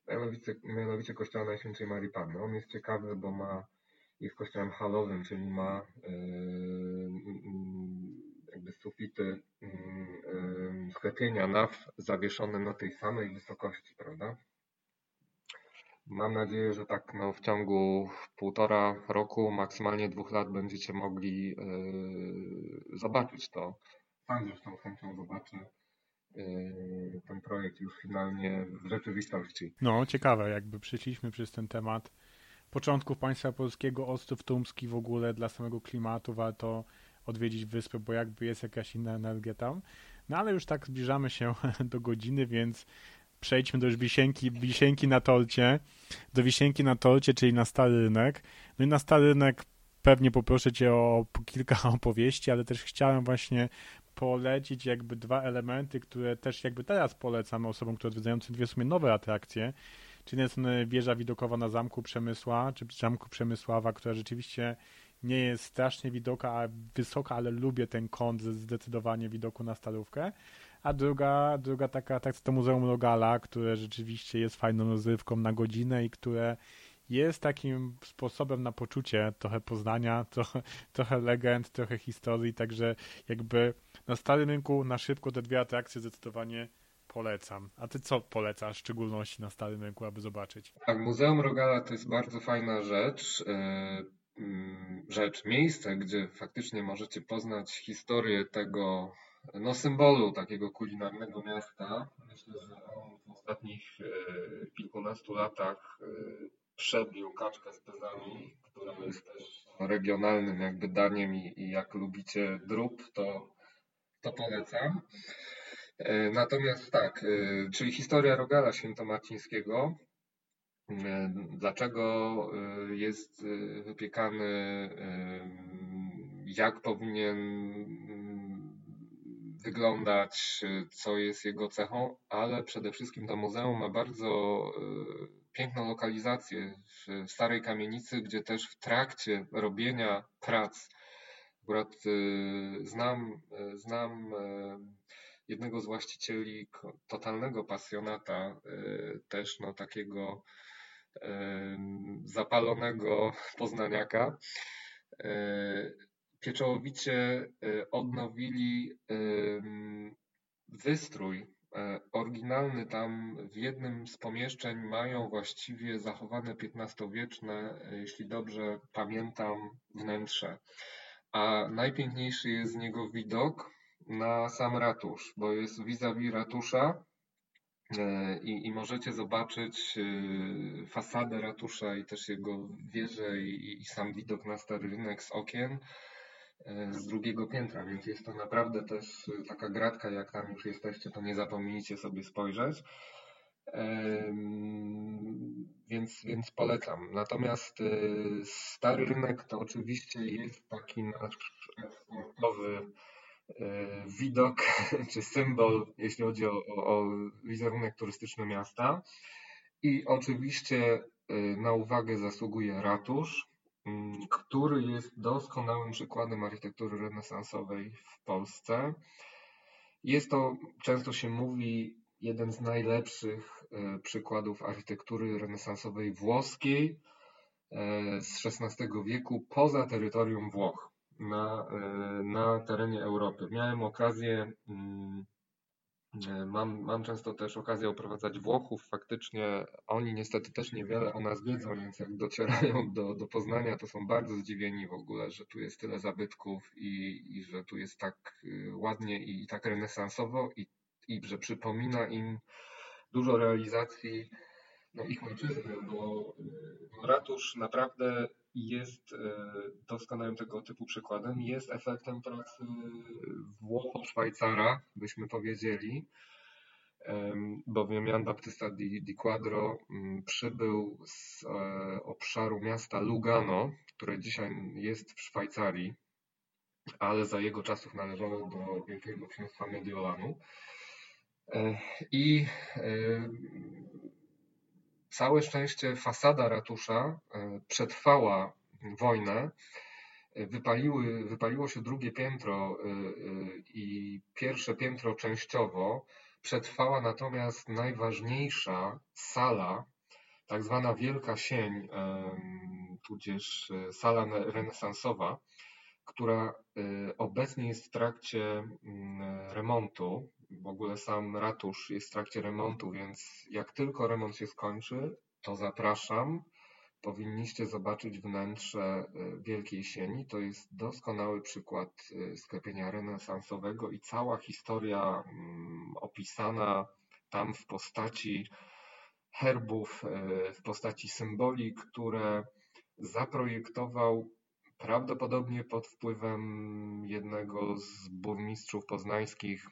mianowicie, mianowicie kościoła Najświętszej Marii Panny. On jest ciekawy, bo ma, jest kościołem halowym, czyli ma e, jakby sufity sklepienia naw zawieszone na tej samej wysokości, prawda? Mam nadzieję, że tak no, w ciągu półtora roku, maksymalnie dwóch lat będziecie mogli yy, zobaczyć to. Sam zresztą chęcią zobaczę, ten projekt już finalnie w rzeczywistości. No, ciekawe, jakby przeszliśmy przez ten temat początków państwa polskiego, Ostrów Tumski w ogóle dla samego klimatu warto odwiedzić wyspę, bo jakby jest jakaś inna energia tam. No ale już tak zbliżamy się [LAUGHS] do godziny, więc przejdźmy do już wisienki, wisienki na torcie, do wisienki na torcie, czyli na stary rynek. No i na stary rynek pewnie poproszę cię o kilka [LAUGHS] opowieści, ale też chciałem właśnie polecić jakby dwa elementy, które też jakby teraz polecamy osobom, które odwiedzają dwie w sumie nowe atrakcje. Czyli jest wieża widokowa na Zamku Przemysła, czy Zamku Przemysława, która rzeczywiście nie jest strasznie widoka, wysoka, ale lubię ten kąt zdecydowanie widoku na Starówkę. A druga, druga taka, tak to Muzeum Rogala, które rzeczywiście jest fajną rozrywką na godzinę i które jest takim sposobem na poczucie trochę Poznania, [LAUGHS] trochę, trochę legend, trochę historii, także jakby na Starym Rynku na szybko te dwie atrakcje zdecydowanie polecam. A ty co polecasz w szczególności na Starym Rynku, aby zobaczyć? Tak, Muzeum Rogala to jest bardzo fajna rzecz. E, mm, rzecz, miejsce, gdzie faktycznie możecie poznać historię tego no, symbolu takiego kulinarnego miasta. Myślę, że on w ostatnich e, kilkunastu latach e, przebił kaczkę z pezami, która jest też regionalnym jakby daniem i, i jak lubicie drób, to, to polecam. E, natomiast tak, czyli historia Rogala Świętomarcińskiego, dlaczego jest wypiekany, jak powinien wyglądać, co jest jego cechą, ale przede wszystkim to muzeum ma bardzo piękną lokalizację w starej kamienicy, gdzie też w trakcie robienia prac, akurat znam, znam jednego z właścicieli, totalnego pasjonata, też no, takiego zapalonego poznaniaka, pieczołowicie odnowili wystrój oryginalny tam w jednym z pomieszczeń mają właściwie zachowane XV-wieczne, jeśli dobrze pamiętam, wnętrze. A najpiękniejszy jest z niego widok, na sam ratusz, bo jest vis-a-vis ratusza i, i możecie zobaczyć fasadę ratusza i też jego wieżę i, i sam widok na stary rynek z okien z drugiego piętra, więc jest to naprawdę też taka gratka, jak tam już jesteście, to nie zapomnijcie sobie spojrzeć. Więc, więc polecam. Natomiast stary rynek to oczywiście jest taki nasz eksportowy E, widok [LAUGHS] czy symbol, jeśli chodzi o, o wizerunek turystyczny miasta. I oczywiście e, na uwagę zasługuje ratusz, który jest doskonałym przykładem architektury renesansowej w Polsce. Jest to, często się mówi, jeden z najlepszych e, przykładów architektury renesansowej włoskiej z XVI wieku poza terytorium Włoch na, e, na terenie Europy. Miałem okazję, mm, e, mam, mam często też okazję oprowadzać Włochów. Faktycznie oni niestety też niewiele o nas wiedzą, więc jak docierają [LAUGHS] do, do Poznania, to są bardzo zdziwieni w ogóle, że tu jest tyle zabytków i, i że tu jest tak y, ładnie i tak renesansowo i, i że przypomina im dużo realizacji no, ich ojczyzny, bo y, ratusz naprawdę jest e, doskonałym tego typu przykładem, jest efektem pracy Włocho-Szwajcara, byśmy powiedzieli, bowiem Jan Baptista di, di Quadro mm, przybył z e, obszaru miasta Lugano, które dzisiaj jest w Szwajcarii, ale za jego czasów należało do Wielkiego Księstwa Mediolanu. E, I Całe szczęście fasada ratusza e, przetrwała wojnę. Wypaliły, wypaliło się drugie piętro e, e, i pierwsze piętro częściowo. Przetrwała natomiast najważniejsza sala, tak zwana Wielka Sień, tudzież sala renesansowa, która obecnie jest w trakcie mm, remontu w ogóle sam ratusz jest w trakcie remontu, więc jak tylko remont się skończy, to zapraszam. Powinniście zobaczyć wnętrze Wielkiej Sieni. To jest doskonały przykład sklepienia renesansowego i cała historia mm, opisana tam w postaci herbów, w postaci symboli, które zaprojektował prawdopodobnie pod wpływem jednego z burmistrzów poznańskich,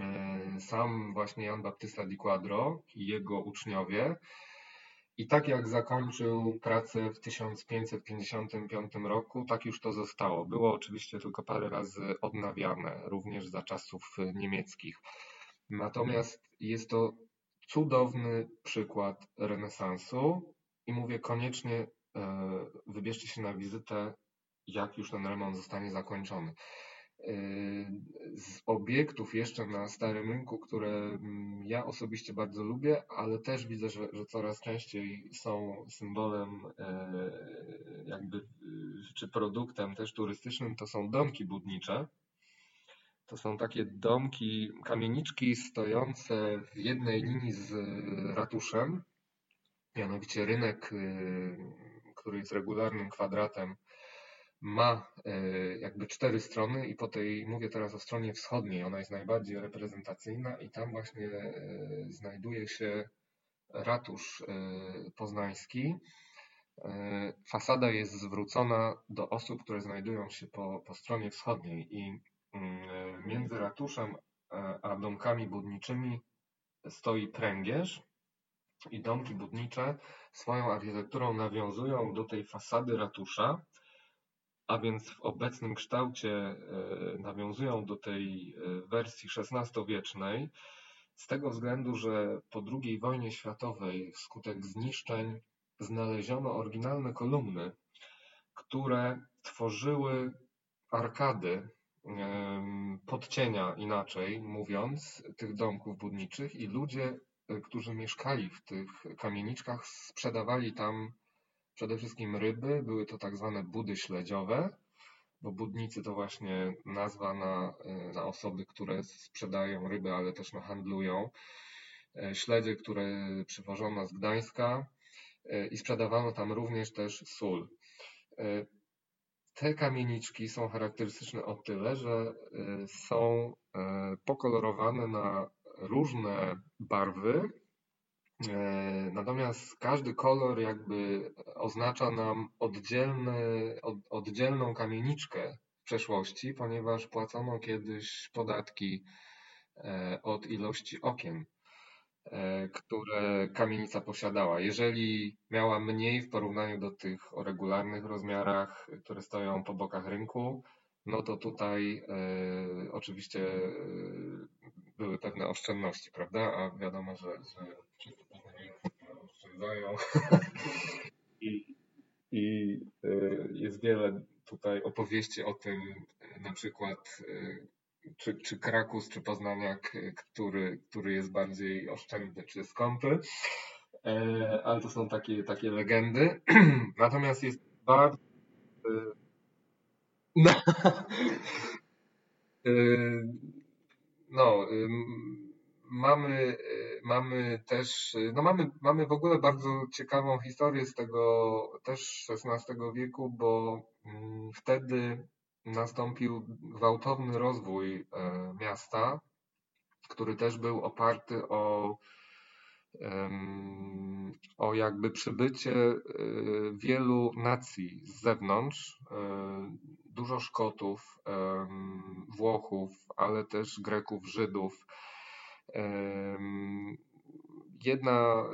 e, sam właśnie Jan Baptysta di Quadro i jego uczniowie. I tak jak zakończył pracę w 1555 roku, tak już to zostało. Było oczywiście tylko parę razy odnawiane, również za czasów niemieckich. Natomiast jest to cudowny przykład renesansu i mówię koniecznie E, wybierzcie się na wizytę, jak już ten remont zostanie zakończony. E, z obiektów jeszcze na Starym Rynku, które mm, ja osobiście bardzo lubię, ale też widzę, że, że coraz częściej są symbolem e, jakby, czy produktem też turystycznym, to są domki budnicze. To są takie domki, kamieniczki stojące w jednej linii z ratuszem. Mianowicie rynek który jest regularnym kwadratem, ma e, jakby cztery strony i po tej, mówię teraz o stronie wschodniej, ona jest najbardziej reprezentacyjna i tam właśnie e, znajduje się ratusz e, poznański. Fasada jest zwrócona do osób, które znajdują się po, po stronie wschodniej i mm, między ratuszem a domkami budniczymi stoi pręgierz, i domki budnicze swoją architekturą nawiązują do tej fasady ratusza, a więc w obecnym kształcie e, nawiązują do tej e, wersji XVI-wiecznej, z tego względu, że po II wojnie światowej wskutek zniszczeń znaleziono oryginalne kolumny, które tworzyły arkady, podcienia inaczej mówiąc, tych domków budniczych i ludzie którzy mieszkali w tych kamieniczkach, sprzedawali tam przede wszystkim ryby. Były to tak zwane budy śledziowe, bo budnicy to właśnie nazwa na, na osoby, które sprzedają ryby, ale też handlują. E, śledzie, które przywożono z Gdańska e, i sprzedawano tam również też sól. E, te kamieniczki są charakterystyczne o tyle, że są pokolorowane na różne barwy, natomiast każdy kolor jakby oznacza nam oddzielny, od, oddzielną kamieniczkę w przeszłości, ponieważ płacono kiedyś podatki e, od ilości okien, e, które kamienica posiadała. Jeżeli miała mniej w porównaniu do tych o regularnych rozmiarach, które stoją po bokach rynku, no to tutaj e, oczywiście e, były pewne oszczędności, prawda? A wiadomo, że, że [LAUGHS] i, i e, jest wiele tutaj opowieści o tym, na przykład czy, czy Krakus, czy Poznaniak, który, który jest bardziej oszczędny, czy skąpy. Ale to są takie, takie legendy. [CLEARS THROAT] Natomiast jest bardzo [LAUGHS] no, no mamy, mamy też, no mamy, mamy w ogóle bardzo ciekawą historię z tego też XVI wieku, bo mm, wtedy nastąpił gwałtowny rozwój e, miasta, który też był oparty o o jakby przybycie e, wielu nacji z zewnątrz, e, dużo Szkotów, Włochów, ale też Greków, Żydów. Jedna,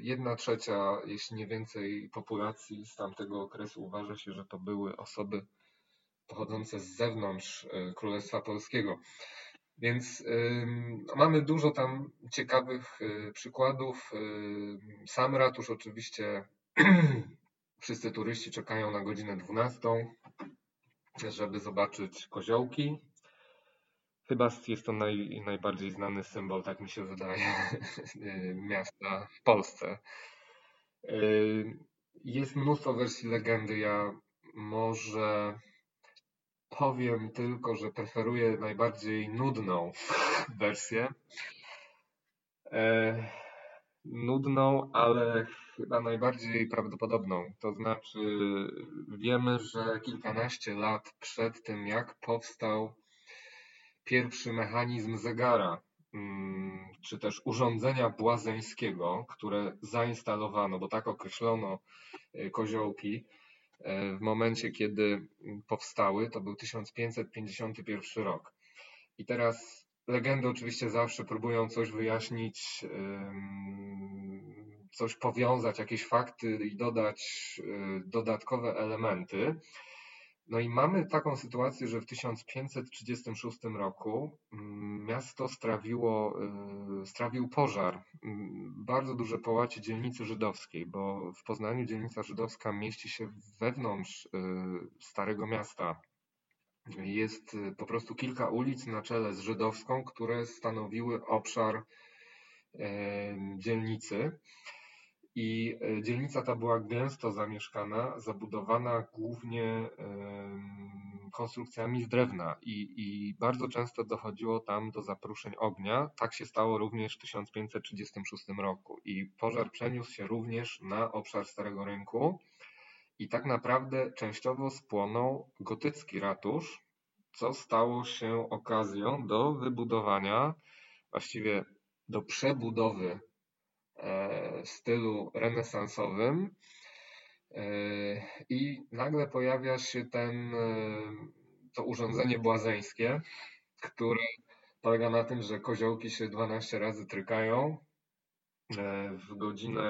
jedna trzecia, jeśli nie więcej, populacji z tamtego okresu uważa się, że to były osoby pochodzące z zewnątrz e, Królestwa Polskiego. Więc mamy dużo tam ciekawych y, przykładów. Sam ratusz oczywiście [CLEARS THROAT] wszyscy turyści czekają na godzinę 12, żeby zobaczyć koziołki. Chyba jest to naj, najbardziej znany symbol, tak mi się wydaje, y, [LAUGHS] miasta w Polsce. Jest mnóstwo wersji legendy. Ja może Powiem tylko, że preferuję najbardziej nudną [LAUGHS] wersję. E, nudną, ale chyba najbardziej prawdopodobną. To znaczy, wiemy, że kilkanaście lat przed tym, jak powstał pierwszy mechanizm zegara, mm, czy też urządzenia błazeńskiego, które zainstalowano, bo tak określono e, koziołki, e, w momencie, kiedy powstały, to był 1551 rok. I teraz legendy oczywiście zawsze próbują coś wyjaśnić, coś powiązać, jakieś fakty i dodać e, dodatkowe elementy. No i mamy taką sytuację, że w 1536 roku mm, miasto strawiło, y, strawił pożar, mm, bardzo duże połacie dzielnicy żydowskiej, bo w Poznaniu dzielnica żydowska mieści się wewnątrz y, Starego Miasta. Jest y, po prostu kilka ulic na czele z żydowską, które stanowiły obszar dzielnicy. I e, dzielnica ta była gęsto zamieszkana, zabudowana głównie konstrukcjami z drewna. I, i, bardzo często dochodziło tam do zapruszeń ognia. Tak się stało również w 1536 roku. I pożar przeniósł się również na obszar Starego Rynku. I tak naprawdę częściowo spłonął gotycki ratusz, co stało się okazją do wybudowania, właściwie do przebudowy E, stylu renesansowym e, i nagle pojawia się ten, e, to urządzenie błazeńskie, które polega na tym, że koziołki się 12 razy trykają w godzinę,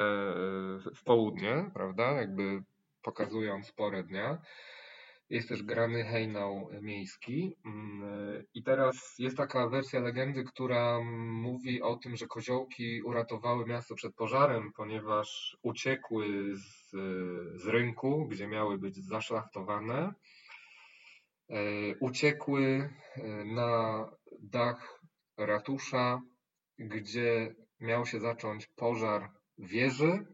w południe, prawda, jakby pokazując porę dnia jest też grany hejnał miejski. Mm, I teraz jest taka wersja legendy, która mówi o tym, że koziołki uratowały miasto przed pożarem, ponieważ uciekły z, z rynku, gdzie miały być zaszlachtowane. E, uciekły e, na dach ratusza, gdzie miał się zacząć pożar wieży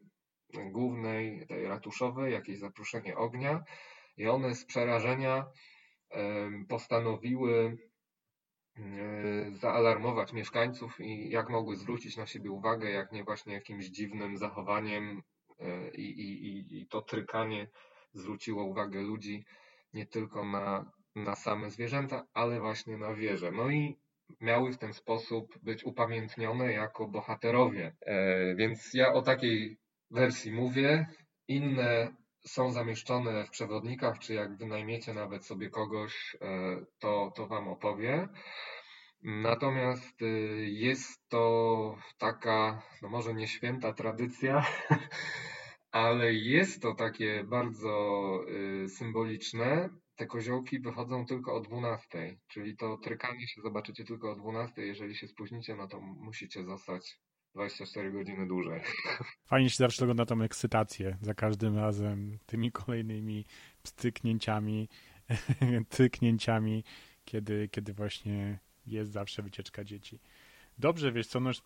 głównej, tej ratuszowej, jakieś zapruszenie ognia i one z przerażenia postanowiły zaalarmować mieszkańców i jak mogły zwrócić na siebie uwagę, jak nie właśnie jakimś dziwnym zachowaniem e, i, i, i to trykanie zwróciło uwagę ludzi nie tylko na, na same zwierzęta, ale właśnie na wieże. No i miały w ten sposób być upamiętnione jako bohaterowie. E, więc ja o takiej wersji mówię. Inne są zamieszczone w przewodnikach, czy jak wynajmiecie nawet sobie kogoś, e, to, to Wam opowie. Natomiast y, jest to taka, no może nie święta tradycja, [LAUGHS] ale jest to takie bardzo y, symboliczne. Te koziołki wychodzą tylko o 12, czyli to trykanie się zobaczycie tylko o 12. Jeżeli się spóźnicie, no to musicie zostać 24 godziny dłużej. Fajnie się zawsze ogląda tą ekscytację za każdym razem, tymi kolejnymi styknięciami, [LAUGHS] tyknięciami, kiedy, kiedy właśnie jest zawsze wycieczka dzieci. Dobrze, wiesz co, no już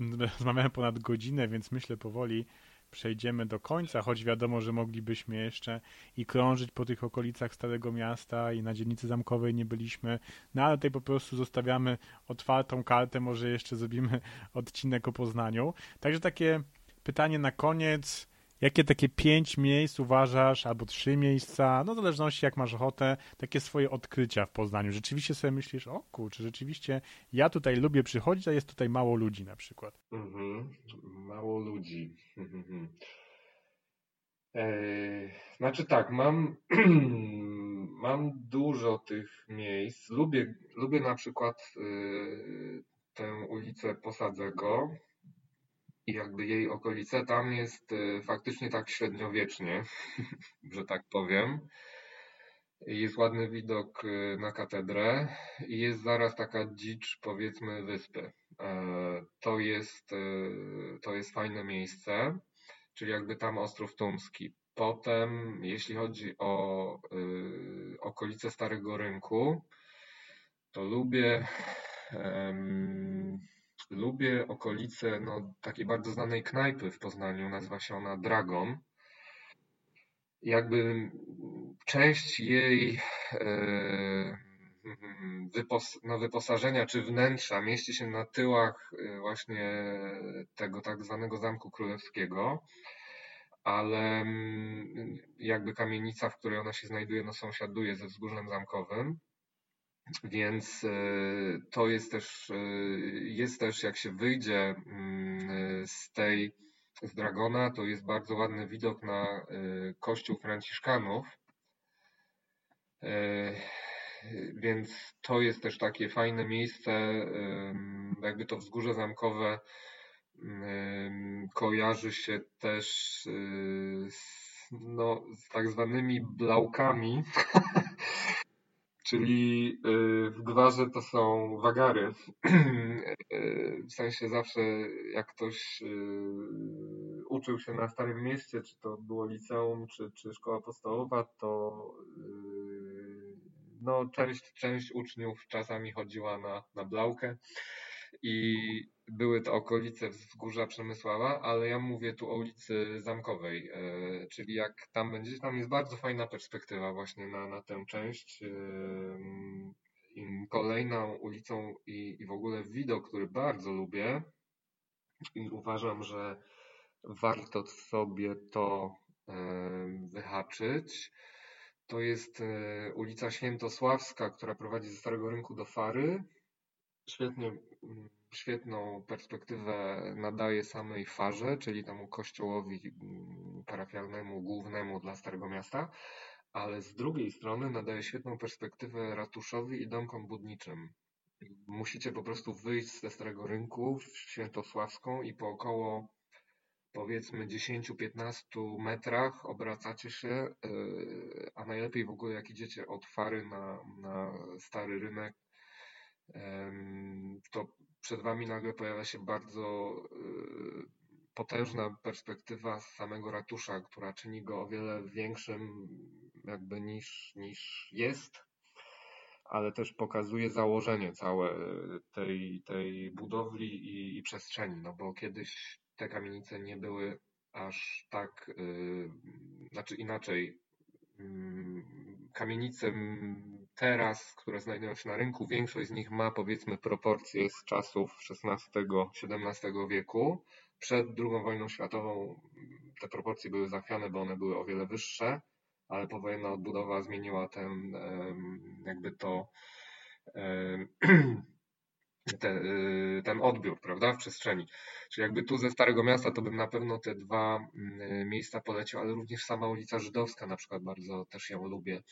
[LAUGHS] rozmawiałem ponad godzinę, więc myślę powoli przejdziemy do końca, choć wiadomo, że moglibyśmy jeszcze i krążyć po tych okolicach Starego Miasta i na dzielnicy zamkowej nie byliśmy, no ale tutaj po prostu zostawiamy otwartą kartę, może jeszcze zrobimy [LAUGHS] odcinek o Poznaniu. Także takie pytanie na koniec, jakie takie pięć miejsc uważasz, albo trzy miejsca, no w zależności jak masz ochotę, takie swoje odkrycia w Poznaniu. Rzeczywiście sobie myślisz, o kurczę, rzeczywiście ja tutaj lubię przychodzić, a jest tutaj mało ludzi na przykład. Mhm, mało ludzi. Eee, znaczy tak, mam, [CLEARS THROAT] mam dużo tych miejsc. Lubię, lubię na przykład y, tę ulicę Posadzego, i jakby jej okolice, tam jest y, faktycznie tak średniowiecznie, [LAUGHS] że tak powiem. Jest ładny widok y, na katedrę i jest zaraz taka dzicz, powiedzmy, wyspy. E, to jest, y, to jest fajne miejsce, czyli jakby tam Ostrów Tumski. Potem, jeśli chodzi o okolice Starego Rynku, to lubię Lubię okolice no, takiej bardzo znanej knajpy w Poznaniu, nazywa się ona Dragon. Jakby część jej e, wypos no, wyposażenia czy wnętrza mieści się na tyłach y, właśnie tego tak zwanego Zamku Królewskiego, ale mm, jakby kamienica, w której ona się znajduje, no sąsiaduje ze wzgórzem zamkowym. Więc y, to jest też, y, jest też jak się wyjdzie mm, z tej, z Dragona, to jest bardzo ładny widok na kościół Franciszkanów. Więc to jest też takie fajne miejsce, jakby to wzgórze zamkowe kojarzy się też z, no, z tak zwanymi blałkami, [LAUGHS] czyli y, w gwarze to są wagary. [CLEARS THROAT] Y, w sensie zawsze jak ktoś uczył się na Starym Mieście, czy to było liceum, czy, czy szkoła podstawowa, to no, część, część uczniów czasami chodziła na, na i były to okolice wzgórza Przemysława, ale ja mówię tu o ulicy Zamkowej, e, czyli jak tam będzie, tam jest bardzo fajna perspektywa właśnie na, na tę część. E, kolejną ulicą i, i w ogóle widok, który bardzo lubię i uważam, że warto sobie to e, wyhaczyć, to jest ulica Świętosławska, która prowadzi ze Starego Rynku do Fary. Świetnie, mm, świetną perspektywę nadaje samej Farze, czyli temu kościołowi mm, parafialnemu, głównemu dla Starego Miasta, ale z drugiej strony nadaje świetną perspektywę ratuszowi i domkom budniczym. Musicie po prostu wyjść ze Starego Rynku w Świętosławską i po około powiedzmy 10-15 metrach obracacie się, e, a najlepiej w ogóle jak idziecie od Fary na, na stary rynek, to przed Wami nagle pojawia się bardzo e, potężna perspektywa samego ratusza, która czyni go o wiele większym jakby niż, niż jest, ale też pokazuje założenie całe tej, tej budowli i, i przestrzeni, no bo kiedyś te kamienice nie były aż tak, yy, znaczy inaczej, yy, kamienice teraz, które znajdują się na rynku, większość z nich ma powiedzmy proporcje z czasów XVI-XVII wieku. Przed II wojną światową te proporcje były zachwiane, bo one były o wiele wyższe, ale powojenna odbudowa zmieniła ten, jakby to [CLEARS THROAT] ten, y, ten odbiór, prawda, w przestrzeni. Czyli jakby tu ze Starego Miasta to bym na pewno te dwa mm, miejsca polecił, ale również sama ulica Żydowska na przykład bardzo też ją lubię.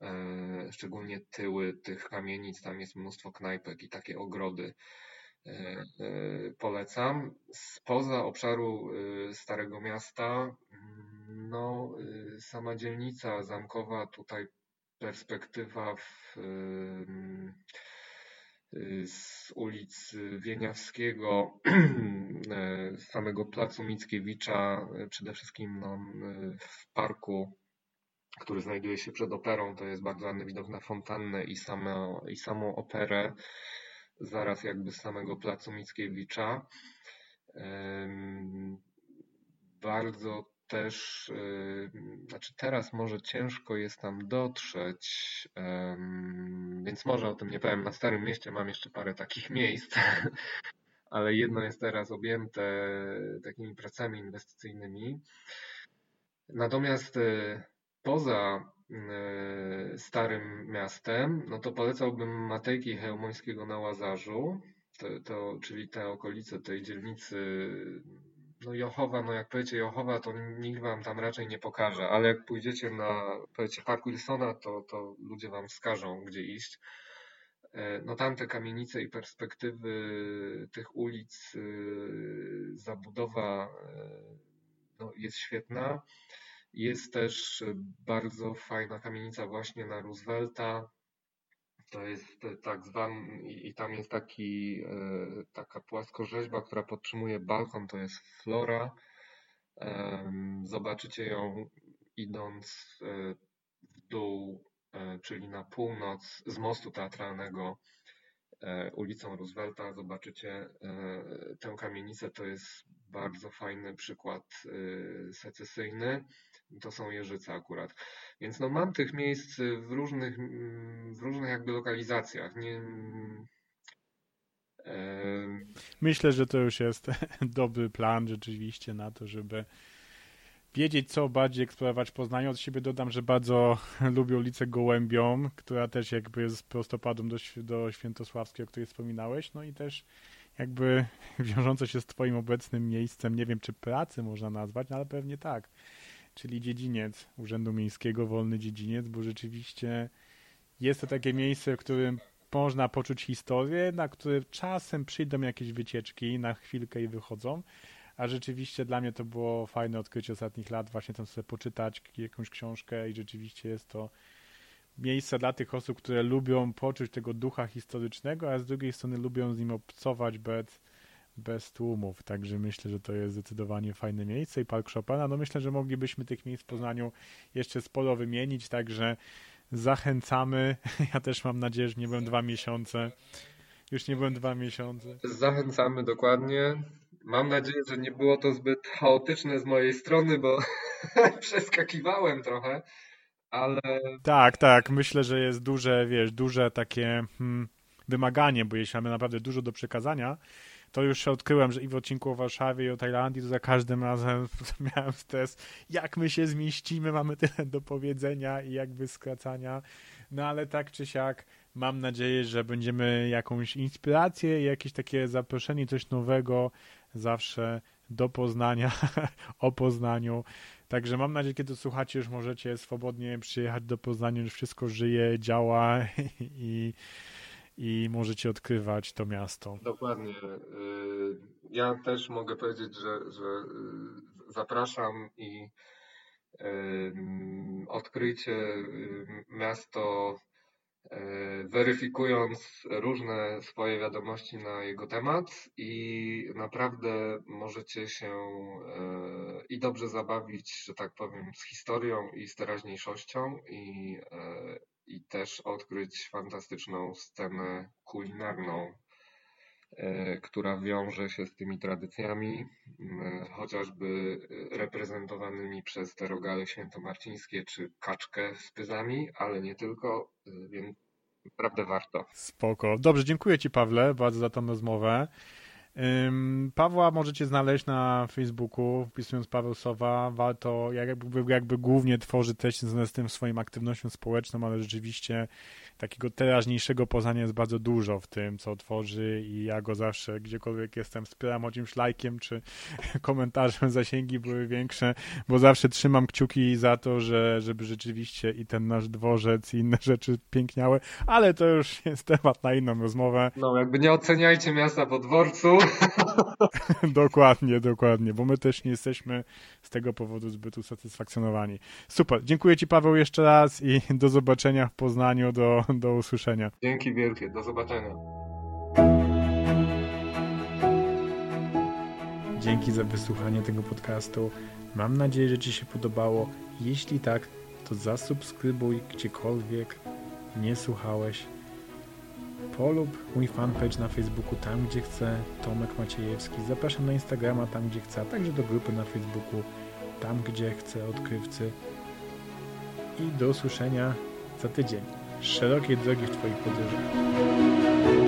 E, szczególnie tyły tych kamienic, tam jest mnóstwo knajpek i takie ogrody. E, e, polecam. Spoza obszaru Starego Miasta, mm, no, sama dzielnica zamkowa, tutaj perspektywa w Y, z ulic Wieniawskiego, [CLEARS THROAT] samego placu Mickiewicza, przede wszystkim no, w parku, który znajduje się przed operą, to jest bardzo ładny widok na fontannę i, same, i samą operę, zaraz jakby z samego placu Mickiewicza. Bardzo też, znaczy teraz może ciężko jest tam dotrzeć, więc może o tym nie powiem. Na Starym Mieście mam jeszcze parę takich [LAUGHS] miejsc, ale jedno jest teraz objęte takimi pracami inwestycyjnymi. Natomiast y, poza y, Starym Miastem, no to polecałbym Matejki Chełmońskiego na Łazarzu, to, to, czyli te okolice tej dzielnicy no Jochowa, no jak powiecie Jochowa, to nikt wam tam raczej nie pokaże, ale jak pójdziecie na, powiecie Park Wilsona, to, to ludzie wam wskażą, gdzie iść. E, no tamte kamienice i perspektywy tych ulic, y, zabudowa e, no, jest świetna. Jest też bardzo fajna kamienica właśnie na Roosevelta, to jest e, tak zwany, i tam jest taki, e, taka płaskorzeźba, która podtrzymuje balkon, to jest flora. Zobaczycie ją idąc e, w dół, czyli na północ z mostu teatralnego ulicą Roosevelta. Zobaczycie tę kamienicę, to jest bardzo fajny przykład secesyjny. To są Jeżyce akurat. Więc no mam tych miejsc w różnych, w różnych jakby lokalizacjach. Nie, Myślę, że to już jest [LAUGHS] dobry plan rzeczywiście na to, żeby wiedzieć, co bardziej eksplorować Poznaniu. Od siebie dodam, że bardzo [LAUGHS] lubię ulicę Gołębią, która też jakby jest prostopadą do, do Świętosławskiej, o której wspominałeś, no i też jakby [LAUGHS] wiążące się z twoim obecnym miejscem, nie wiem, czy pracy można nazwać, no ale pewnie tak, czyli dziedziniec Urzędu Miejskiego, wolny dziedziniec, bo rzeczywiście jest to takie miejsce, w którym można poczuć historię, na które czasem przyjdą jakieś wycieczki na chwilkę i wychodzą, a rzeczywiście dla mnie to było fajne odkrycie ostatnich lat, właśnie tam sobie poczytać jakąś książkę i rzeczywiście jest to miejsce dla tych osób, które lubią poczuć tego ducha historycznego, a z drugiej strony lubią z nim obcować bez, bez tłumów. Także myślę, że to jest zdecydowanie fajne miejsce i Park Chopina. No myślę, że moglibyśmy tych miejsc w Poznaniu jeszcze sporo wymienić, także zachęcamy. [LAUGHS] Ja też mam nadzieję, że nie byłem dwa miesiące. Już nie byłem dwa miesiące. Zachęcamy dokładnie. Mam nadzieję, że nie było to zbyt chaotyczne z mojej strony, bo [LAUGHS] przeskakiwałem trochę, ale. Tak, tak. Myślę, że jest duże, wiesz, duże takie hmm, wymaganie, bo jeśli mamy naprawdę dużo do przekazania, to już odkryłem, że i w odcinku o Warszawie i o Tajlandii, to za każdym razem [LAUGHS] miałem stres, jak my się zmieścimy, mamy tyle do powiedzenia i jakby skracania. No ale tak czy siak, mam nadzieję, że będziemy jakąś inspirację, jakieś takie zaproszenie, coś nowego zawsze do Poznania, [LAUGHS] o Poznaniu. Także mam nadzieję, kiedy słuchacie, już możecie swobodnie przyjechać do Poznania, już wszystko żyje, działa [LAUGHS] i, i możecie odkrywać to miasto. Dokładnie. Y, ja też mogę powiedzieć, że, że y, zapraszam i y, odkryjcie miasto weryfikując różne swoje wiadomości na jego temat i naprawdę możecie się i dobrze zabawić, że tak powiem, z historią i z teraźniejszością i i też odkryć fantastyczną scenę kulinarną, e, która wiąże się z tymi tradycjami, chociażby reprezentowanymi przez te rogale świętomarcińskie czy kaczkę z pyzami, ale nie tylko, e, więc naprawdę warto. Spoko. Dobrze, dziękuję Ci Pawle bardzo za tą rozmowę. Pawła możecie znaleźć na Facebooku, wpisując Paweł Sowa. Warto, jakby, jakby głównie tworzy treści związane z tym swoim aktywnością społeczną, ale rzeczywiście takiego teraźniejszego poznania jest bardzo dużo w tym, co tworzy i ja go zawsze, gdziekolwiek jestem, wspieram jakimś lajkiem czy [LAUGHS] komentarzem, zasięgi były większe, bo zawsze trzymam kciuki za to, że, żeby rzeczywiście i ten nasz dworzec i inne rzeczy piękniały, ale to już jest temat na inną rozmowę. No, jakby nie oceniajcie miasta po dworcu. [LAUGHS] dokładnie, dokładnie, bo my też nie jesteśmy z tego powodu zbyt usatysfakcjonowani. Super, dziękuję Ci Paweł jeszcze raz i do zobaczenia w Poznaniu, do, [LAUGHS] do usłyszenia. Dzięki wielkie, do zobaczenia. Dzięki za wysłuchanie tego podcastu. Mam nadzieję, że Ci się podobało. Jeśli tak, to zasubskrybuj gdziekolwiek nie słuchałeś polub mój fanpage na Facebooku tam, gdzie chcę, Tomek Maciejewski. Zapraszam na Instagrama tam, gdzie chcę, a także do grupy na Facebooku tam, gdzie chcę, odkrywcy. I do usłyszenia za tydzień szerokiej drogi w Twoich podróżach.